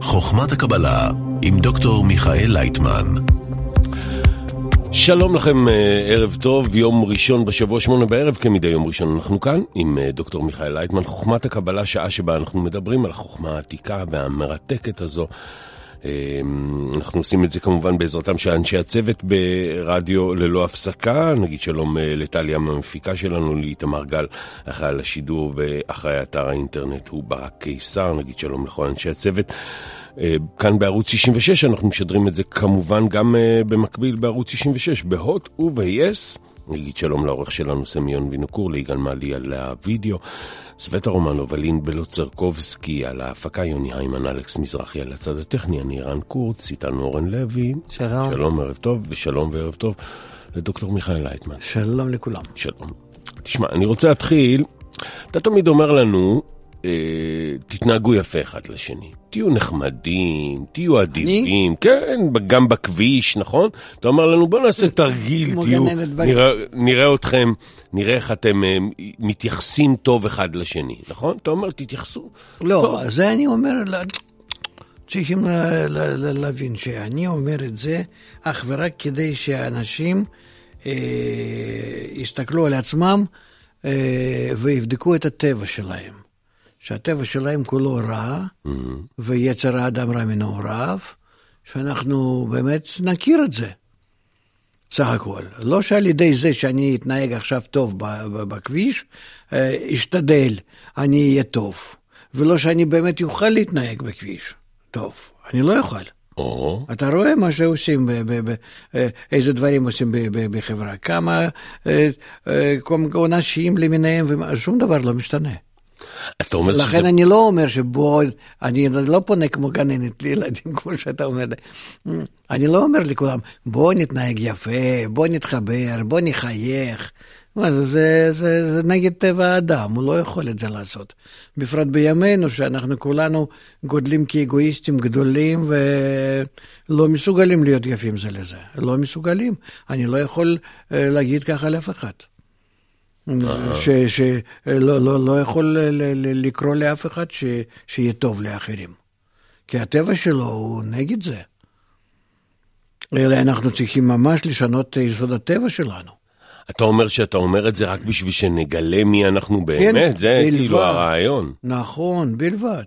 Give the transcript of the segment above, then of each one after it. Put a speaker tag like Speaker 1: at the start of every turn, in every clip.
Speaker 1: חוכמת הקבלה עם דוקטור מיכאל לייטמן.
Speaker 2: שלום לכם, אה, ערב טוב, יום ראשון בשבוע שמונה בערב, כמדי יום ראשון אנחנו כאן עם אה, דוקטור מיכאל לייטמן, חוכמת הקבלה, שעה שבה אנחנו מדברים על החוכמה העתיקה והמרתקת הזו. אה, אנחנו עושים את זה כמובן בעזרתם של אנשי הצוות ברדיו ללא הפסקה. נגיד שלום לטליה המפיקה שלנו, לאיתמר גל, אחראי על השידור ואחראי אתר האינטרנט הוא ברק קיסר. נגיד שלום לכל אנשי הצוות. אה, כאן בערוץ 66, אנחנו משדרים את זה כמובן גם אה, במקביל בערוץ 66, בהוט וב-yes. נגיד שלום לעורך שלנו סמיון וינוקור, ליגאל מעלי על הווידאו, סווטה רומנוב, אלין בלוצרקובסקי על ההפקה, יוני היימן, אלכס מזרחי על הצד הטכני, אני רן קורץ, איתנו אורן לוי.
Speaker 3: שלום.
Speaker 2: שלום, ערב טוב, ושלום וערב טוב לדוקטור מיכאל לייטמן.
Speaker 3: שלום לכולם.
Speaker 2: שלום. תשמע, אני רוצה להתחיל, אתה תמיד אומר לנו, תתנהגו יפה אחד לשני. תהיו נחמדים, תהיו אדיבים, כן, גם בכביש, נכון? אתה אומר לנו, בוא נעשה תרגיל, תהיו, נראה, נראה אתכם, נראה איך אתם אה, מתייחסים טוב אחד לשני, נכון? אתה אומר, תתייחסו.
Speaker 3: לא, זה אני אומר, צריכים להבין שאני אומר את זה אך ורק כדי שאנשים אה, יסתכלו על עצמם אה, ויבדקו את הטבע שלהם. שהטבע שלהם כולו רע, mm-hmm. ויצר האדם רע מנעוריו, שאנחנו באמת נכיר את זה, סך הכל. לא שעל ידי זה שאני אתנהג עכשיו טוב בכביש, אה, אשתדל, אני אהיה טוב. ולא שאני באמת אוכל להתנהג בכביש טוב, אני לא אוכל.
Speaker 2: Oh.
Speaker 3: אתה רואה מה שעושים, אה, איזה דברים עושים בחברה, כמה אה, עונשים למיניהם, ושום דבר לא משתנה.
Speaker 2: אז אתה אומר
Speaker 3: לכן שזה... אני לא אומר שבוא, אני לא פונה כמו גננת לילדים, כמו שאתה אומר. אני לא אומר לכולם, בוא נתנהג יפה, בוא נתחבר, בוא נחייך. מה זה, זה, זה, זה נגד טבע האדם, הוא לא יכול את זה לעשות. בפרט בימינו, שאנחנו כולנו גודלים כאגואיסטים גדולים ולא מסוגלים להיות יפים זה לזה. לא מסוגלים. אני לא יכול אה, להגיד ככה לאף אחד. שלא לא, לא יכול לקרוא לאף אחד ש, שיהיה טוב לאחרים. כי הטבע שלו הוא נגד זה. אלא אנחנו צריכים ממש לשנות את יסוד הטבע שלנו.
Speaker 2: אתה אומר שאתה אומר את זה רק בשביל שנגלה מי אנחנו באמת? כן, זה בלבד. כאילו הרעיון.
Speaker 3: נכון, בלבד.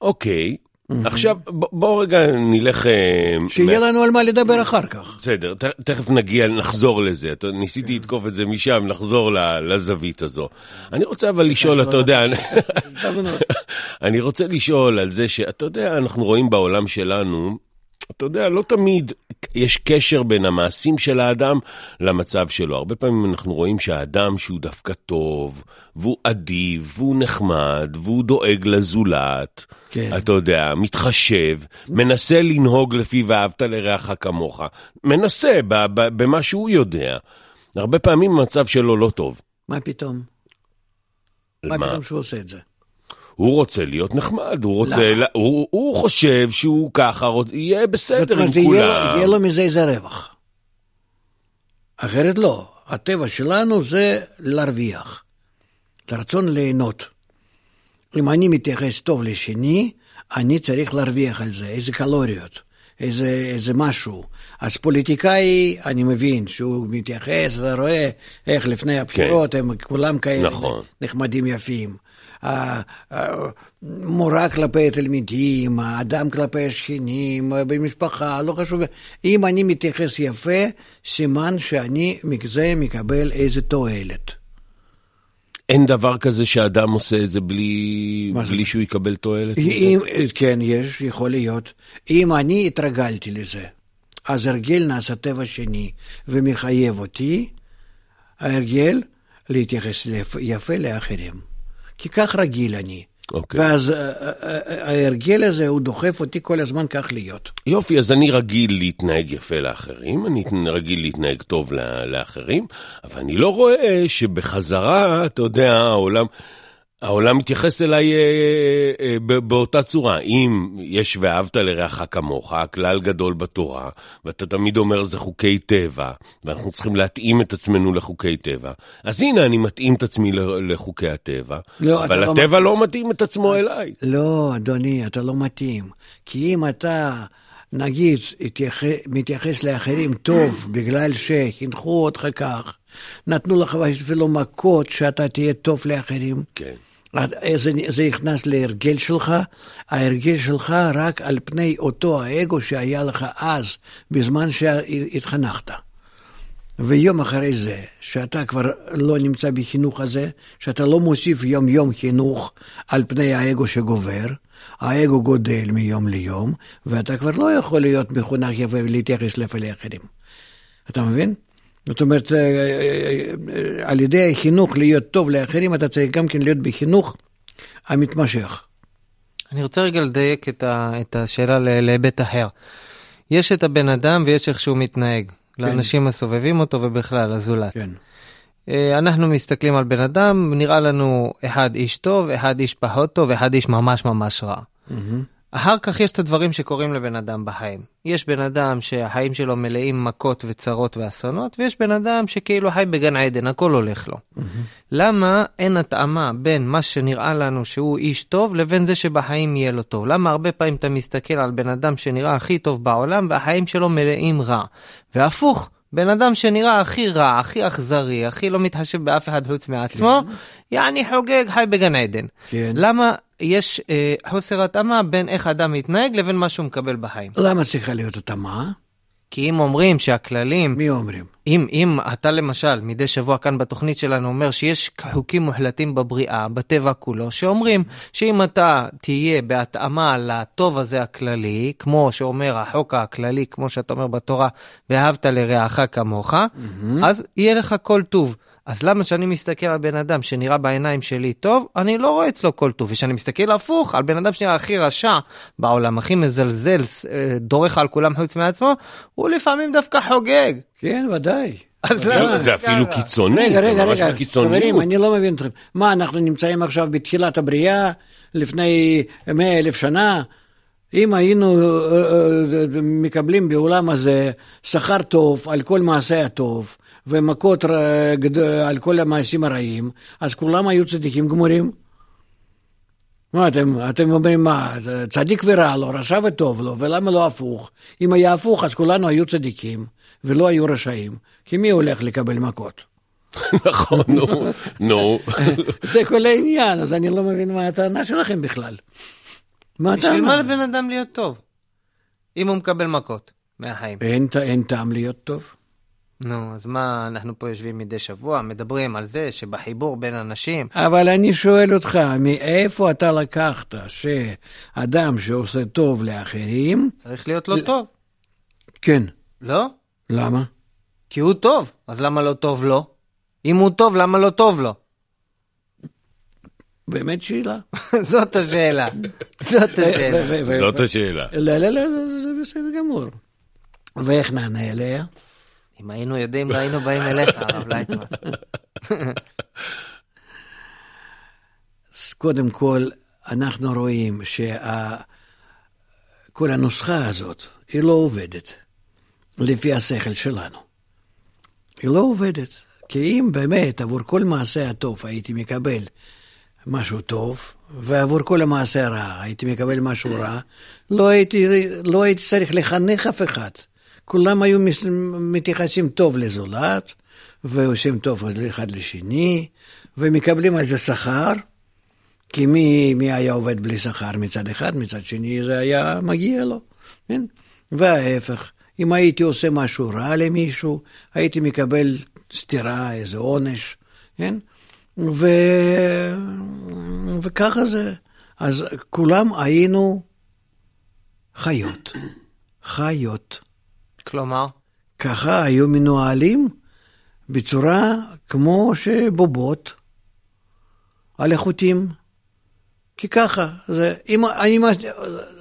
Speaker 2: אוקיי. עכשיו, בואו רגע נלך... אה,
Speaker 3: שיהיה לנו על מה לדבר אחר כך.
Speaker 2: בסדר, תכף נגיע, נחזור לזה. ניסיתי לתקוף את זה משם, לחזור לזווית הזו. אני רוצה אבל לשאול, אתה יודע... אני רוצה לשאול על זה שאתה יודע, אנחנו רואים בעולם שלנו, אתה יודע, לא תמיד יש קשר בין המעשים של האדם למצב שלו. הרבה פעמים אנחנו רואים שהאדם שהוא דווקא טוב, והוא אדיב, והוא נחמד, והוא דואג לזולת, כן. אתה יודע, מתחשב, מנסה לנהוג לפי ואהבת לרעך כמוך, מנסה במה שהוא יודע. הרבה פעמים המצב שלו לא טוב.
Speaker 3: מה פתאום? מה פתאום שהוא עושה את זה?
Speaker 2: הוא רוצה להיות נחמד, הוא רוצה, לה, הוא, הוא חושב שהוא ככה, יהיה בסדר עם כולם.
Speaker 3: יהיה, יהיה לו מזה איזה רווח. אחרת לא, הטבע שלנו זה להרוויח, את הרצון ליהנות. אם אני מתייחס טוב לשני, אני צריך להרוויח על זה, איזה קלוריות, איזה, איזה משהו. אז פוליטיקאי, אני מבין שהוא מתייחס, אתה רואה איך לפני הבחירות כן. הם כולם כאלה נכון. נחמדים יפים. מורה כלפי התלמידים, האדם כלפי השכנים, במשפחה, לא חשוב. אם אני מתייחס יפה, סימן שאני מזה מקבל איזה תועלת.
Speaker 2: אין דבר כזה שאדם עושה את זה בלי, בלי שהוא יקבל תועלת?
Speaker 3: אם, כן, יש, יכול להיות. אם אני התרגלתי לזה, אז הרגל נעשה טבע שני ומחייב אותי, ההרגל להתייחס יפה לאחרים. כי כך רגיל אני. Okay. אוקיי. ואז אה, אה, אה, ההרגל הזה, הוא דוחף אותי כל הזמן כך להיות.
Speaker 2: יופי, אז אני רגיל להתנהג יפה לאחרים, אני רגיל להתנהג טוב לאחרים, אבל אני לא רואה שבחזרה, אתה יודע, העולם... העולם מתייחס אליי אה, אה, ב- באותה צורה. אם יש ואהבת לרעך כמוך, כלל גדול בתורה, ואתה תמיד אומר זה חוקי טבע, ואנחנו צריכים להתאים את עצמנו לחוקי טבע, אז הנה אני מתאים את עצמי לחוקי הטבע,
Speaker 3: לא,
Speaker 2: אבל
Speaker 3: לא
Speaker 2: הטבע לא מתאים את עצמו אליי.
Speaker 3: לא, אדוני, אתה לא מתאים. כי אם אתה, נגיד, התייח- מתייחס לאחרים טוב בגלל שחינכו אותך כך, נתנו לך אפילו מכות שאתה תהיה טוב לאחרים,
Speaker 2: כן.
Speaker 3: אז זה, זה נכנס להרגל שלך, ההרגל שלך רק על פני אותו האגו שהיה לך אז, בזמן שהתחנכת. ויום אחרי זה, שאתה כבר לא נמצא בחינוך הזה, שאתה לא מוסיף יום-יום חינוך על פני האגו שגובר, האגו גודל מיום ליום, ואתה כבר לא יכול להיות מחונך יפה ולהתייחס יפה לאחרים. אתה מבין? זאת אומרת, אה, אה, אה, על ידי החינוך להיות טוב לאחרים, אתה צריך גם כן להיות בחינוך המתמשך.
Speaker 4: אני רוצה רגע לדייק את, ה, את השאלה להיבט אחר. יש את הבן אדם ויש איך שהוא מתנהג. לאנשים הסובבים אותו ובכלל, הזולת.
Speaker 3: כן.
Speaker 4: אנחנו מסתכלים על בן אדם, נראה לנו אחד איש טוב, אחד איש פחות טוב, אחד איש ממש ממש רע. אחר כך יש את הדברים שקורים לבן אדם בחיים. יש בן אדם שהחיים שלו מלאים מכות וצרות ואסונות, ויש בן אדם שכאילו חי בגן עדן, הכל הולך לו. למה אין התאמה בין מה שנראה לנו שהוא איש טוב, לבין זה שבחיים יהיה לו טוב? למה הרבה פעמים אתה מסתכל על בן אדם שנראה הכי טוב בעולם, והחיים שלו מלאים רע? והפוך, בן אדם שנראה הכי רע, הכי אכזרי, הכי לא מתחשב באף אחד חוץ מעצמו, יעני חוגג, חי בגן עדן.
Speaker 3: כן.
Speaker 4: למה יש אה, חוסר התאמה בין איך אדם מתנהג לבין מה שהוא מקבל בחיים?
Speaker 3: למה צריכה להיות התאמה?
Speaker 4: כי אם אומרים שהכללים,
Speaker 3: מי אומרים?
Speaker 4: אם, אם אתה למשל מדי שבוע כאן בתוכנית שלנו אומר שיש חוקים מוחלטים בבריאה, בטבע כולו, שאומרים שאם אתה תהיה בהתאמה לטוב הזה הכללי, כמו שאומר החוק הכללי, כמו שאתה אומר בתורה, ואהבת לרעך כמוך, אז יהיה לך כל טוב. אז למה כשאני מסתכל על בן אדם שנראה בעיניים שלי טוב, אני לא רואה אצלו כל טוב. וכשאני מסתכל הפוך, על בן אדם שנראה הכי רשע בעולם, הכי מזלזל, אה, דורך על כולם חוץ מעצמו, הוא לפעמים דווקא חוגג.
Speaker 3: כן, ודאי.
Speaker 4: אז למה
Speaker 2: זה אפילו? קיצוני,
Speaker 3: רגע,
Speaker 2: זה
Speaker 3: רגע,
Speaker 2: ממש
Speaker 3: רגע,
Speaker 2: בקיצוניות.
Speaker 3: חברים, אני לא מבין אתכם. מה, אנחנו נמצאים עכשיו בתחילת הבריאה, לפני מאה אלף שנה? אם היינו אה, אה, מקבלים בעולם הזה שכר טוב על כל מעשה הטוב, ומכות ר- גד- על כל המעשים הרעים, אז כולם היו צדיקים גמורים. מה אתם, אתם אומרים מה, צדיק ורע לו, רשע וטוב לו, ולמה לא הפוך? אם היה הפוך, אז כולנו היו צדיקים, ולא היו רשעים, כי מי הולך לקבל מכות?
Speaker 2: נכון, נו, נו.
Speaker 3: זה כל העניין, אז אני לא מבין מה הטענה שלכם בכלל. מה
Speaker 4: בשביל מה
Speaker 3: הטענה?
Speaker 4: לבן אדם להיות טוב? אם הוא מקבל מכות מהחיים.
Speaker 3: אין טעם להיות טוב.
Speaker 4: נו, אז מה, אנחנו פה יושבים מדי שבוע, מדברים על זה שבחיבור בין אנשים,
Speaker 3: אבל אני שואל אותך, מאיפה אתה לקחת שאדם שעושה טוב לאחרים,
Speaker 4: צריך להיות לו טוב,
Speaker 3: כן,
Speaker 4: לא?
Speaker 3: למה?
Speaker 4: כי הוא טוב, אז למה לא טוב לו? אם הוא טוב, למה לא טוב לו?
Speaker 3: באמת שאלה.
Speaker 4: זאת השאלה. זאת השאלה.
Speaker 2: זאת השאלה.
Speaker 3: לא, לא, לא, זה- זה בסדר גמור. ואיך נענה אליה?
Speaker 4: אם היינו יודעים, לא היינו באים אליך, הרב לייטמן.
Speaker 3: קודם כל, אנחנו רואים שכל הנוסחה הזאת, היא לא עובדת לפי השכל שלנו. היא לא עובדת. כי אם באמת עבור כל מעשה הטוב הייתי מקבל משהו טוב, ועבור כל המעשה הרע הייתי מקבל משהו רע, לא הייתי, לא הייתי צריך לחנך אף אחד. כולם היו מתייחסים טוב לזולת, ועושים טוב אחד לשני, ומקבלים על זה שכר, כי מי, מי היה עובד בלי שכר מצד אחד, מצד שני זה היה מגיע לו, כן? וההפך, אם הייתי עושה משהו רע למישהו, הייתי מקבל סטירה, איזה עונש, כן? ו... וככה זה. אז כולם היינו חיות. חיות.
Speaker 4: כלומר,
Speaker 3: ככה היו מנוהלים בצורה כמו שבובות על החוטים. כי ככה, זה, אם אני,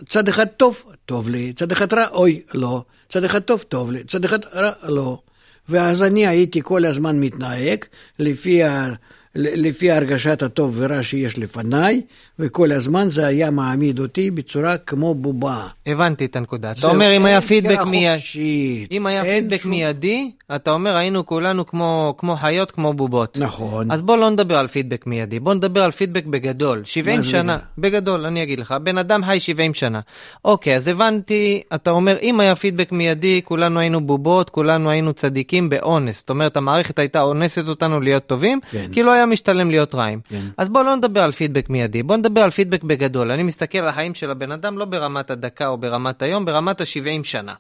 Speaker 3: צד אחד טוב, טוב לי, צד אחד רע, אוי, לא, צד אחד טוב, טוב לי, צד אחד רע, לא. ואז אני הייתי כל הזמן מתנהג לפי ל- לפי הרגשת הטוב ורע שיש לפניי, וכל הזמן זה היה מעמיד אותי בצורה כמו בובה.
Speaker 4: הבנתי את הנקודה. אתה אומר, אם היה פידבק מיידי, אם היה פידבק
Speaker 3: שום-
Speaker 4: מיידי, אתה אומר, היינו כולנו כמו, כמו חיות, כמו בובות.
Speaker 3: נכון.
Speaker 4: אז בוא לא נדבר על פידבק מיידי, בוא נדבר על פידבק בגדול. 70
Speaker 3: מה זה
Speaker 4: שנה, בגדול, אני אגיד לך, בן אדם חי 70 שנה. אוקיי, אז הבנתי, אתה אומר, אם היה פידבק מיידי, כולנו היינו בובות, כולנו היינו צדיקים באונס. זאת אומרת, המערכת הייתה אונסת אותנו להיות טובים,
Speaker 3: כן.
Speaker 4: כי לא היה משתלם להיות רעים.
Speaker 3: כן.
Speaker 4: אז בוא לא נדבר על פידבק מיידי, בוא נדבר על פידבק בגדול. אני מסתכל על החיים של הבן אדם לא ברמת הדקה או ברמת היום, ברמת ה-70 שנה.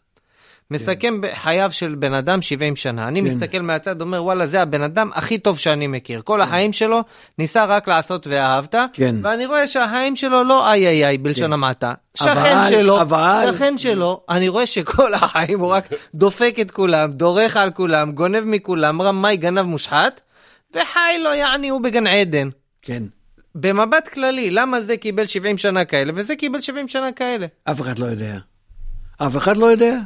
Speaker 4: מסכם בחייו של בן אדם 70 שנה. אני
Speaker 3: כן.
Speaker 4: מסתכל מהצד, אומר, וואלה, זה הבן אדם הכי טוב שאני מכיר. כל החיים שלו ניסה רק לעשות ואהבת,
Speaker 3: כן.
Speaker 4: ואני רואה שהחיים שלו לא איי איי איי בלשון המעטה. שכן
Speaker 3: אבל-
Speaker 4: שלו,
Speaker 3: אבל-
Speaker 4: שכן שלו, אני רואה שכל החיים הוא רק דופק את כולם, דורך על כולם, גונב מכולם, רמאי, גנב מושחת, וחי לו, יעני, הוא בגן עדן.
Speaker 3: כן.
Speaker 4: במבט כללי, למה זה קיבל 70 שנה כאלה וזה קיבל 70 שנה כאלה?
Speaker 3: אף אחד לא יודע. אף אחד לא יודע.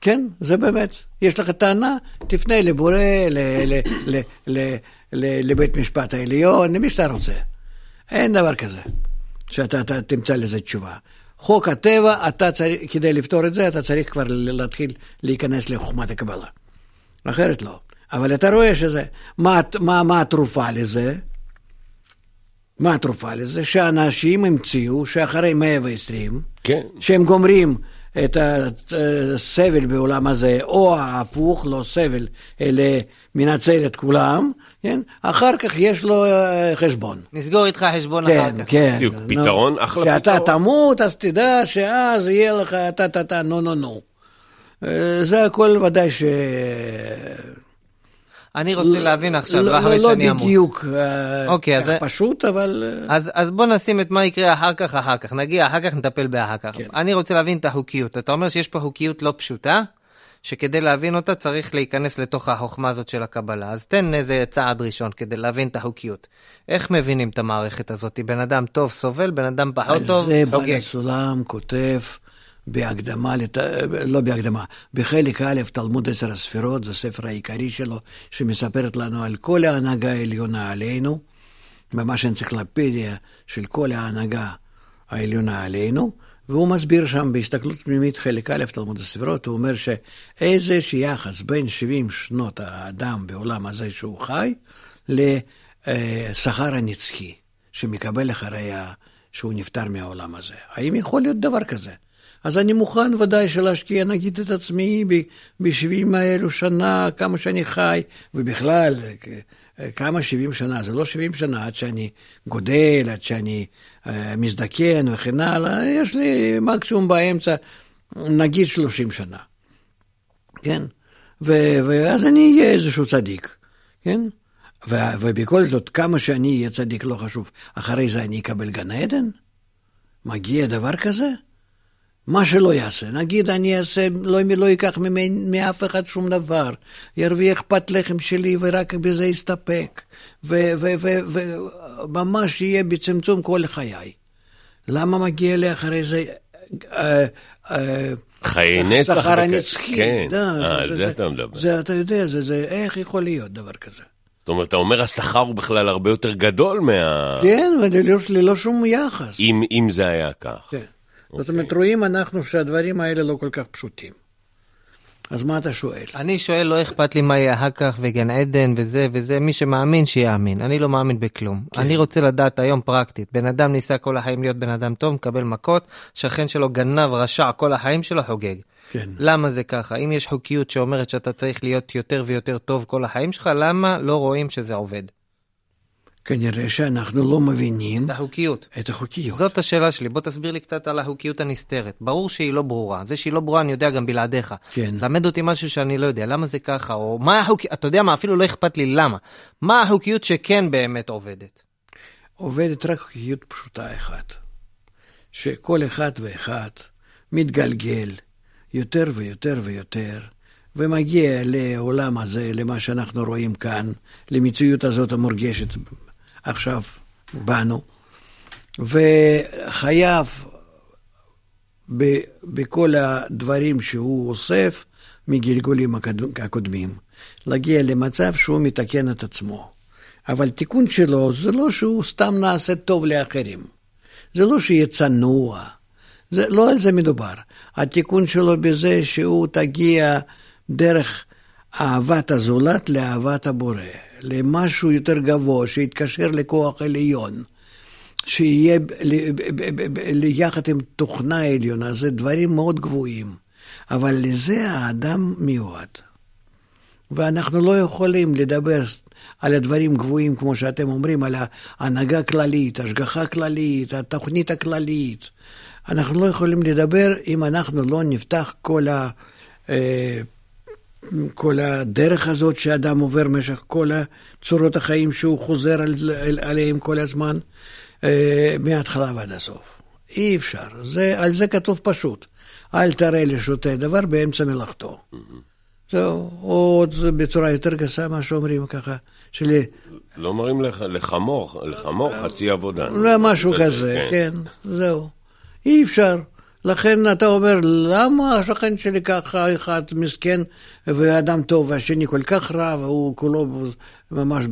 Speaker 3: כן, זה באמת. יש לך טענה, תפנה לבורא, לבית משפט העליון, למי שאתה רוצה. אין דבר כזה, שאתה אתה תמצא לזה תשובה. חוק הטבע, אתה צריך, כדי לפתור את זה, אתה צריך כבר להתחיל להיכנס לחוכמת הקבלה. אחרת לא. אבל אתה רואה שזה, מה, מה, מה התרופה לזה? מה התרופה לזה? שאנשים המציאו שאחרי 120,
Speaker 2: כן.
Speaker 3: שהם גומרים את הסבל בעולם הזה, או ההפוך, לא סבל, אלא מנצל את כולם, כן? אחר כך יש לו אה, חשבון.
Speaker 4: נסגור איתך חשבון אחר
Speaker 3: כן,
Speaker 4: כך.
Speaker 3: כן.
Speaker 2: בדיוק,
Speaker 3: נו.
Speaker 2: פתרון, אחלה
Speaker 3: כשאתה
Speaker 2: פתרון.
Speaker 3: תמות, אז תדע שאז יהיה לך טה-טה-טה, נו נו נו. אה, זה הכל ודאי ש...
Speaker 4: אני רוצה להבין עכשיו,
Speaker 3: לא,
Speaker 4: אחרי
Speaker 3: לא,
Speaker 4: שאני
Speaker 3: לא
Speaker 4: אמות.
Speaker 3: בדיוק אה,
Speaker 4: אוקיי, אז-
Speaker 3: פשוט, אבל... אה,
Speaker 4: אז, אז בוא נשים את מה יקרה אחר כך, אחר כך. נגיע, אחר כך נטפל באחר כך.
Speaker 3: כן.
Speaker 4: אני רוצה להבין את החוקיות. אתה אומר שיש פה חוקיות לא פשוטה, שכדי להבין אותה צריך להיכנס לתוך החוכמה הזאת של הקבלה. אז תן איזה צעד ראשון כדי להבין את החוקיות. איך מבינים את המערכת הזאת? בן אדם טוב סובל, בן אדם פחות
Speaker 3: על
Speaker 4: טוב,
Speaker 3: זה בעל
Speaker 4: חוגג.
Speaker 3: הסולם כותב בהקדמה, לת... לא בהקדמה, בחלק א', תלמוד עשר הספירות, זה הספר העיקרי שלו, שמספרת לנו על כל ההנהגה העליונה עלינו, ממש אנציקלופדיה של כל ההנהגה העליונה עלינו, והוא מסביר שם בהסתכלות פנימית חלק א', תלמוד הספירות, הוא אומר שאיזה שיחס בין 70 שנות האדם בעולם הזה שהוא חי, לשכר הנצחי שמקבל אחרי. שהוא נפטר מהעולם הזה. האם יכול להיות דבר כזה? אז אני מוכן ודאי שלהשקיע נגיד את עצמי ב-70 האלו שנה, כמה שאני חי, ובכלל, כמה 70 שנה, זה לא 70 שנה עד שאני גודל, עד שאני אה, מזדקן וכן הלאה, יש לי מקסימום באמצע, נגיד 30 שנה, כן? ו- ואז אני אהיה איזשהו צדיק, כן? ו- ובכל זאת, כמה שאני אהיה צדיק לא חשוב, אחרי זה אני אקבל גן עדן? מגיע דבר כזה? מה שלא יעשה, נגיד אני אעשה, לא, לא ייקח מאף אחד שום דבר, ירוויח פת לחם שלי ורק בזה יסתפק, וממש יהיה בצמצום כל חיי. למה מגיע לי אחרי זה אה, אה,
Speaker 2: חיי נצח.
Speaker 3: שכר. הנצחי?
Speaker 2: כן,
Speaker 3: לא,
Speaker 2: אה, על זה אתה מדבר.
Speaker 3: זה, אתה יודע, זה, זה, איך יכול להיות דבר כזה?
Speaker 2: זאת אומרת, אתה אומר השכר הוא בכלל הרבה יותר גדול מה...
Speaker 3: כן, וללא ללא שום יחס.
Speaker 2: אם, אם זה היה כך.
Speaker 3: כן. זאת
Speaker 2: אוקיי.
Speaker 3: אומרת, רואים אנחנו שהדברים האלה לא כל כך פשוטים. אז מה אתה שואל?
Speaker 4: אני שואל, לא אכפת לי מה יהיה אחר כך וגן עדן וזה וזה, מי שמאמין שיאמין. אני לא מאמין בכלום.
Speaker 3: כן.
Speaker 4: אני רוצה לדעת היום פרקטית. בן אדם ניסה כל החיים להיות בן אדם טוב, מקבל מכות, שכן שלו גנב, רשע, כל החיים שלו חוגג.
Speaker 3: כן.
Speaker 4: למה זה ככה? אם יש חוקיות שאומרת שאתה צריך להיות יותר ויותר טוב כל החיים שלך, למה לא רואים שזה עובד?
Speaker 3: כנראה שאנחנו לא מבינים
Speaker 4: את החוקיות.
Speaker 3: את החוקיות.
Speaker 4: זאת השאלה שלי, בוא תסביר לי קצת על החוקיות הנסתרת. ברור שהיא לא ברורה, זה שהיא לא ברורה אני יודע גם בלעדיך.
Speaker 3: כן.
Speaker 4: למד אותי משהו שאני לא יודע, למה זה ככה, או מה החוקיות, אתה יודע מה, אפילו לא אכפת לי למה. מה החוקיות שכן באמת עובדת?
Speaker 3: עובדת רק חוקיות פשוטה אחת, שכל אחד ואחד מתגלגל יותר ויותר ויותר, ומגיע לעולם הזה, למה שאנחנו רואים כאן, למציאות הזאת המורגשת עכשיו בנו, וחייב ב- בכל הדברים שהוא אוסף מגלגולים הקודמים, להגיע למצב שהוא מתקן את עצמו. אבל תיקון שלו זה לא שהוא סתם נעשה טוב לאחרים. זה לא שיהיה צנוע. זה, לא על זה מדובר. התיקון שלו בזה שהוא תגיע דרך אהבת הזולת לאהבת הבורא, למשהו יותר גבוה, שיתקשר לכוח עליון, שיהיה יחד עם תוכנה עליונה, זה דברים מאוד גבוהים. אבל לזה האדם מיועד. ואנחנו לא יכולים לדבר על הדברים גבוהים, כמו שאתם אומרים, על ההנהגה כללית, השגחה כללית, התוכנית הכללית. אנחנו לא יכולים לדבר אם אנחנו לא נפתח כל, ה, אה, כל הדרך הזאת שאדם עובר במשך כל צורות החיים שהוא חוזר על, עליהם כל הזמן, אה, מההתחלה ועד הסוף. אי אפשר, זה, על זה כתוב פשוט. אל תראה לשוטה דבר באמצע מלאכתו. זהו, או בצורה יותר גסה, מה שאומרים ככה, של...
Speaker 2: לא לך, לחמור, לחמור חצי עבודה.
Speaker 3: לא, משהו כזה, כן, זהו. אי אפשר. לכן אתה אומר, למה השכן שלי ככה אחד מסכן ואדם טוב והשני כל כך רע והוא כולו ממש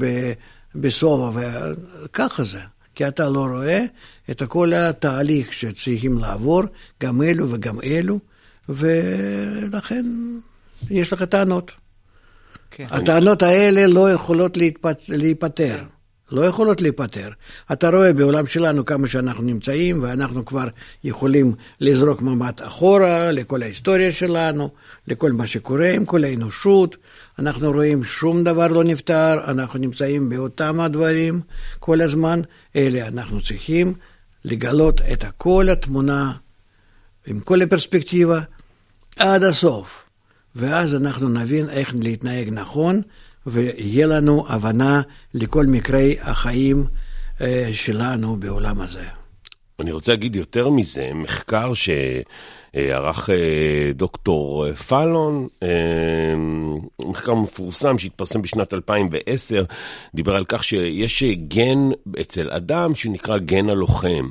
Speaker 3: בסובה, וככה זה. כי אתה לא רואה את כל התהליך שצריכים לעבור, גם אלו וגם אלו, ולכן יש לך טענות. כן. הטענות האלה לא יכולות להיפתר. לא יכולות להיפתר. אתה רואה בעולם שלנו כמה שאנחנו נמצאים, ואנחנו כבר יכולים לזרוק מבט אחורה לכל ההיסטוריה שלנו, לכל מה שקורה עם כל האנושות. אנחנו רואים שום דבר לא נפתר, אנחנו נמצאים באותם הדברים כל הזמן. אלה אנחנו צריכים לגלות את כל התמונה עם כל הפרספקטיבה עד הסוף. ואז אנחנו נבין איך להתנהג נכון. ויהיה לנו הבנה לכל מקרי החיים אה, שלנו בעולם הזה.
Speaker 2: אני רוצה להגיד יותר מזה, מחקר שערך אה, דוקטור פאלון, אה, מחקר מפורסם שהתפרסם בשנת 2010, דיבר על כך שיש גן אצל אדם שנקרא גן הלוחם,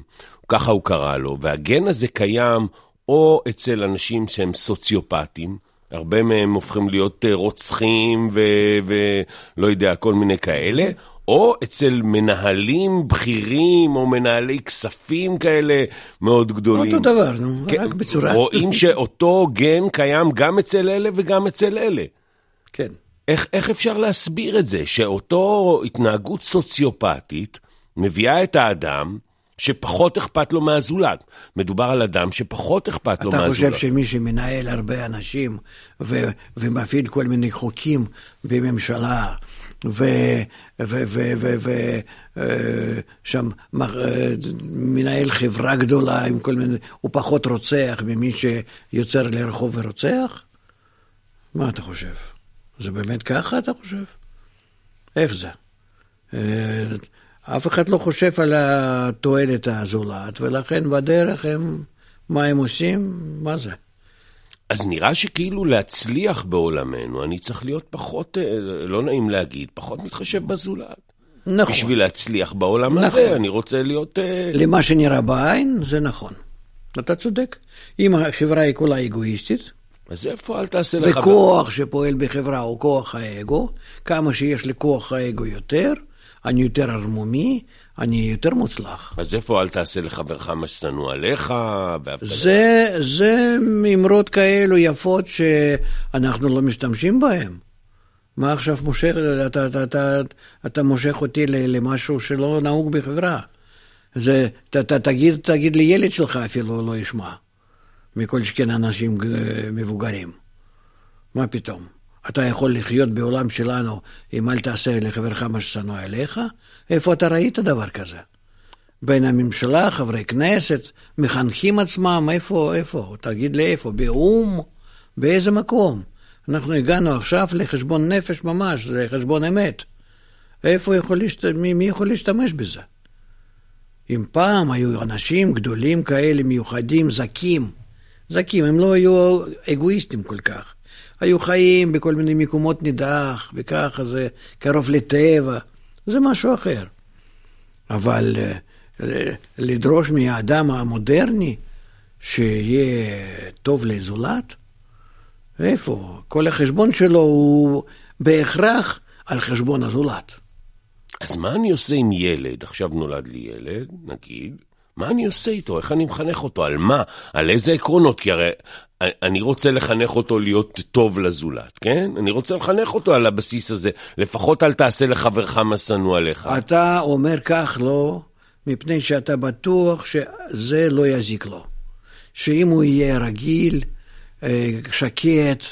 Speaker 2: ככה הוא קרא לו, והגן הזה קיים או אצל אנשים שהם סוציופטים, הרבה מהם הופכים להיות אה, רוצחים ולא יודע, כל מיני כאלה, או אצל מנהלים בכירים או מנהלי כספים כאלה מאוד גדולים.
Speaker 3: אותו דבר, נו, כן, רק בצורה...
Speaker 2: רואים שאותו גן קיים גם אצל אלה וגם אצל אלה.
Speaker 3: כן.
Speaker 2: איך, איך אפשר להסביר את זה, שאותו התנהגות סוציופטית מביאה את האדם שפחות אכפת לו מהזולת. מדובר על אדם שפחות אכפת לו מהזולת.
Speaker 3: אתה חושב שמי שמנהל הרבה אנשים ו- ומפעיל כל מיני חוקים בממשלה, ושם אה, מנהל חברה גדולה עם כל מיני, הוא פחות רוצח ממי שיוצר לרחוב ורוצח? מה אתה חושב? זה באמת ככה אתה חושב? איך זה? אף אחד לא חושב על התועלת הזולת, ולכן בדרך הם, מה הם עושים? מה זה?
Speaker 2: אז נראה שכאילו להצליח בעולמנו, אני צריך להיות פחות, אה, לא נעים להגיד, פחות מתחשב בזולת. נכון. בשביל להצליח בעולם נכון. הזה, אני רוצה להיות... אה,
Speaker 3: למה שנראה בעין, זה נכון. אתה צודק. אם החברה היא כולה אגואיסטית,
Speaker 2: אז איפה אל תעשה לך...
Speaker 3: וכוח שפועל בחברה הוא כוח האגו, כמה שיש לכוח האגו יותר, אני יותר ערמומי, אני יותר מוצלח.
Speaker 2: אז איפה אל תעשה לחברך מה ששנוא עליך?
Speaker 3: זה, זה אמרות כאלו יפות שאנחנו לא משתמשים בהן. מה עכשיו מושך, אתה, אתה, אתה, אתה מושך אותי למשהו שלא נהוג בחברה. זה, ת, ת, תגיד, תגיד לילד שלך אפילו לא ישמע, מכל שכן אנשים מבוגרים. מה פתאום? אתה יכול לחיות בעולם שלנו אם אל תעשה לחברך מה ששנוא עליך? איפה אתה ראית דבר כזה? בין הממשלה, חברי כנסת, מחנכים עצמם, איפה, איפה? תגיד לי איפה? באו"ם? באיזה מקום? אנחנו הגענו עכשיו לחשבון נפש ממש, לחשבון אמת. איפה יכול להשת... מי, מי יכול להשתמש בזה? אם פעם היו אנשים גדולים כאלה, מיוחדים, זכים, זכים, הם לא היו אגואיסטים כל כך. היו חיים בכל מיני מקומות נידח, וככה זה קרוב לטבע, זה משהו אחר. אבל אה, לדרוש מהאדם המודרני שיהיה טוב לזולת? איפה? כל החשבון שלו הוא בהכרח על חשבון הזולת.
Speaker 2: אז מה אני עושה עם ילד? עכשיו נולד לי ילד, נגיד, מה אני עושה איתו? איך אני מחנך אותו? על מה? על איזה עקרונות? כי הרי אני רוצה לחנך אותו להיות טוב לזולת, כן? אני רוצה לחנך אותו על הבסיס הזה. לפחות אל תעשה לחברך מה שנוא עליך.
Speaker 3: אתה אומר כך לא, מפני שאתה בטוח שזה לא יזיק לו. שאם הוא יהיה רגיל, אה, שקט,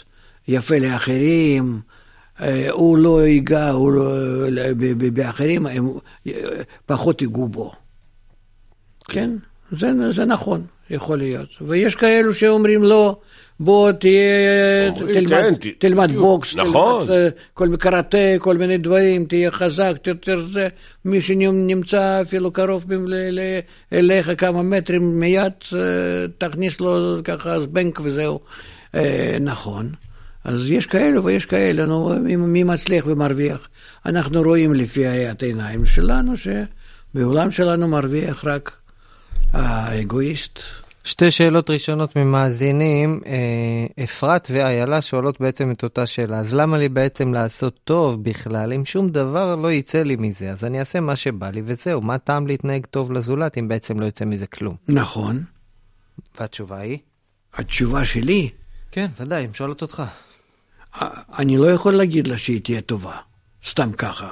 Speaker 3: יפה לאחרים, אה, הוא לא ייגע לא, באחרים, הם פחות ייגעו בו. כן, זה, זה נכון, יכול להיות. ויש כאלו שאומרים לא, בוא תהיה, תלמד, כן, תלמד בוקס,
Speaker 2: נכון. תלמד
Speaker 3: כל מיני קראטה, כל מיני דברים, תהיה חזק, יותר זה, מי שנמצא אפילו קרוב אליך כמה מטרים, מיד תכניס לו ככה זבנק וזהו. נכון. אז יש כאלו ויש כאלה, נו, מי מצליח ומרוויח. אנחנו רואים לפי העיניים שלנו שבעולם שלנו מרוויח רק האגואיסט.
Speaker 4: שתי שאלות ראשונות ממאזינים, אה, אפרת ואיילה שואלות בעצם את אותה שאלה, אז למה לי בעצם לעשות טוב בכלל אם שום דבר לא יצא לי מזה? אז אני אעשה מה שבא לי וזהו, מה טעם להתנהג טוב לזולת אם בעצם לא יוצא מזה כלום?
Speaker 3: נכון.
Speaker 4: והתשובה היא?
Speaker 3: התשובה שלי?
Speaker 4: כן, ודאי, אם שואלת אותך.
Speaker 3: אני לא יכול להגיד לה שהיא תהיה טובה, סתם ככה.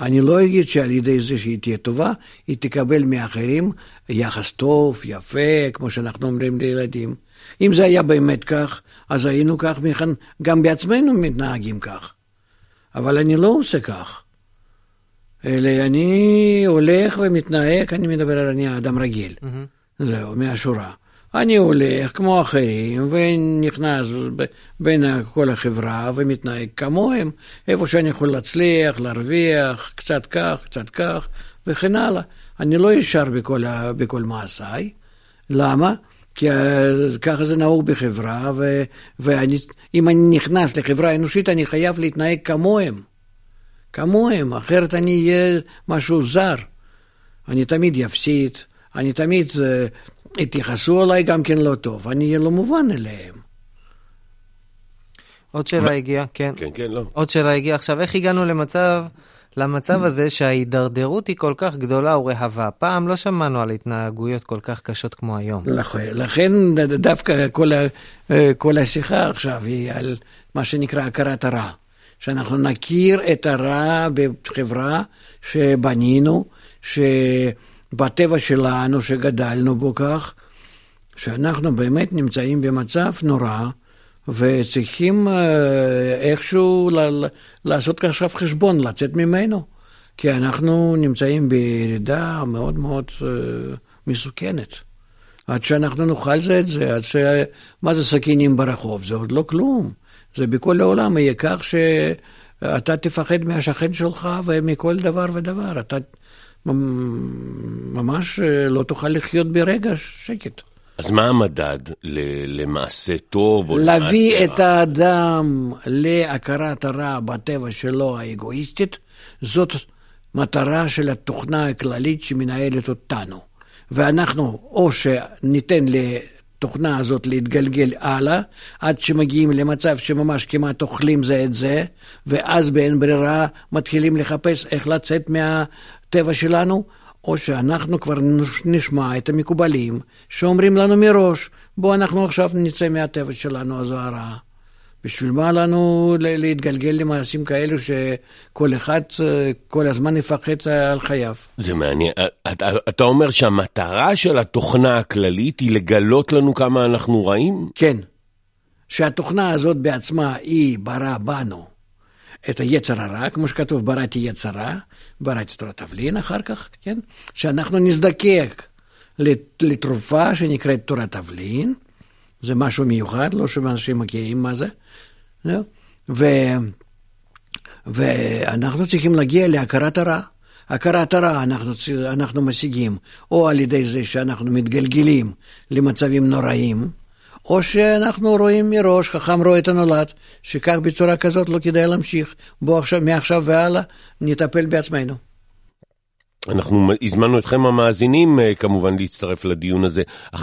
Speaker 3: אני לא אגיד שעל ידי זה שהיא תהיה טובה, היא תקבל מאחרים יחס טוב, יפה, כמו שאנחנו אומרים לילדים. אם זה היה באמת כך, אז היינו כך, גם בעצמנו מתנהגים כך. אבל אני לא עושה כך. אלא אני הולך ומתנהג, אני מדבר על אני האדם רגיל. Mm-hmm. זהו, מהשורה. אני הולך כמו אחרים ונכנס בין כל החברה ומתנהג כמוהם, איפה שאני יכול להצליח, להרוויח, קצת כך, קצת כך, וכן הלאה. אני לא ישר בכל, בכל מעשיי. למה? כי ככה זה נהוג בחברה, ואם אני נכנס לחברה אנושית, אני חייב להתנהג כמוהם. כמוהם, אחרת אני אהיה משהו זר. אני תמיד אפסיד, אני תמיד יתייחסו אליי גם כן לא טוב, אני אהיה לא מובן אליהם.
Speaker 4: עוד שאלה הגיעה, כן.
Speaker 2: כן, כן, לא.
Speaker 4: עוד שאלה הגיעה. עכשיו, איך הגענו למצב, למצב הזה שההידרדרות היא כל כך גדולה ורהבה? פעם לא שמענו על התנהגויות כל כך קשות כמו היום.
Speaker 3: לכן, לכן דווקא כל, כל השיחה עכשיו היא על מה שנקרא הכרת הרע. שאנחנו נכיר את הרע בחברה שבנינו, ש... בטבע שלנו, שגדלנו בו כך, שאנחנו באמת נמצאים במצב נורא, וצריכים אה, איכשהו ל- לעשות עכשיו חשבון, לצאת ממנו. כי אנחנו נמצאים בירידה מאוד מאוד uh, מסוכנת. עד שאנחנו נאכל זה את זה, עד ש... מה זה סכינים ברחוב? זה עוד לא כלום. זה בכל העולם יהיה כך שאתה תפחד מהשכן שלך ומכל דבר ודבר. אתה ממש אה, לא תוכל לחיות ברגע שקט.
Speaker 2: אז מה המדד למעשה טוב או למעשה
Speaker 3: רע? להביא את האדם להכרת הרע בטבע שלו האגואיסטית, זאת מטרה של התוכנה הכללית שמנהלת אותנו. ואנחנו או שניתן לתוכנה הזאת להתגלגל הלאה, עד שמגיעים למצב שממש כמעט אוכלים זה את זה, ואז באין ברירה מתחילים לחפש איך לצאת מה... הטבע שלנו, או שאנחנו כבר נשמע את המקובלים שאומרים לנו מראש, בואו אנחנו עכשיו נצא מהטבע שלנו הזוהרה. בשביל מה לנו להתגלגל למעשים כאלו שכל אחד כל הזמן יפחד על חייו?
Speaker 2: זה מעניין. אתה, אתה אומר שהמטרה של התוכנה הכללית היא לגלות לנו כמה אנחנו רעים?
Speaker 3: כן. שהתוכנה הזאת בעצמה היא ברא בנו את היצר הרע, כמו שכתוב בראתי יצרה, בראתי תורת תבלין אחר כך, כן? שאנחנו נזדקק לתרופה שנקראת תורת תבלין, זה משהו מיוחד, לא שאנשים מכירים מה זה, ו... ואנחנו צריכים להגיע להכרת הרע. הכרת הרע אנחנו, אנחנו משיגים או על ידי זה שאנחנו מתגלגלים למצבים נוראים, או שאנחנו רואים מראש, חכם רואה את הנולד, שכך בצורה כזאת לא כדאי להמשיך. בואו עכשיו, מעכשיו והלאה, נטפל בעצמנו.
Speaker 2: אנחנו הזמנו אתכם המאזינים אה, כמובן להצטרף לדיון הזה, 1-900-722-103,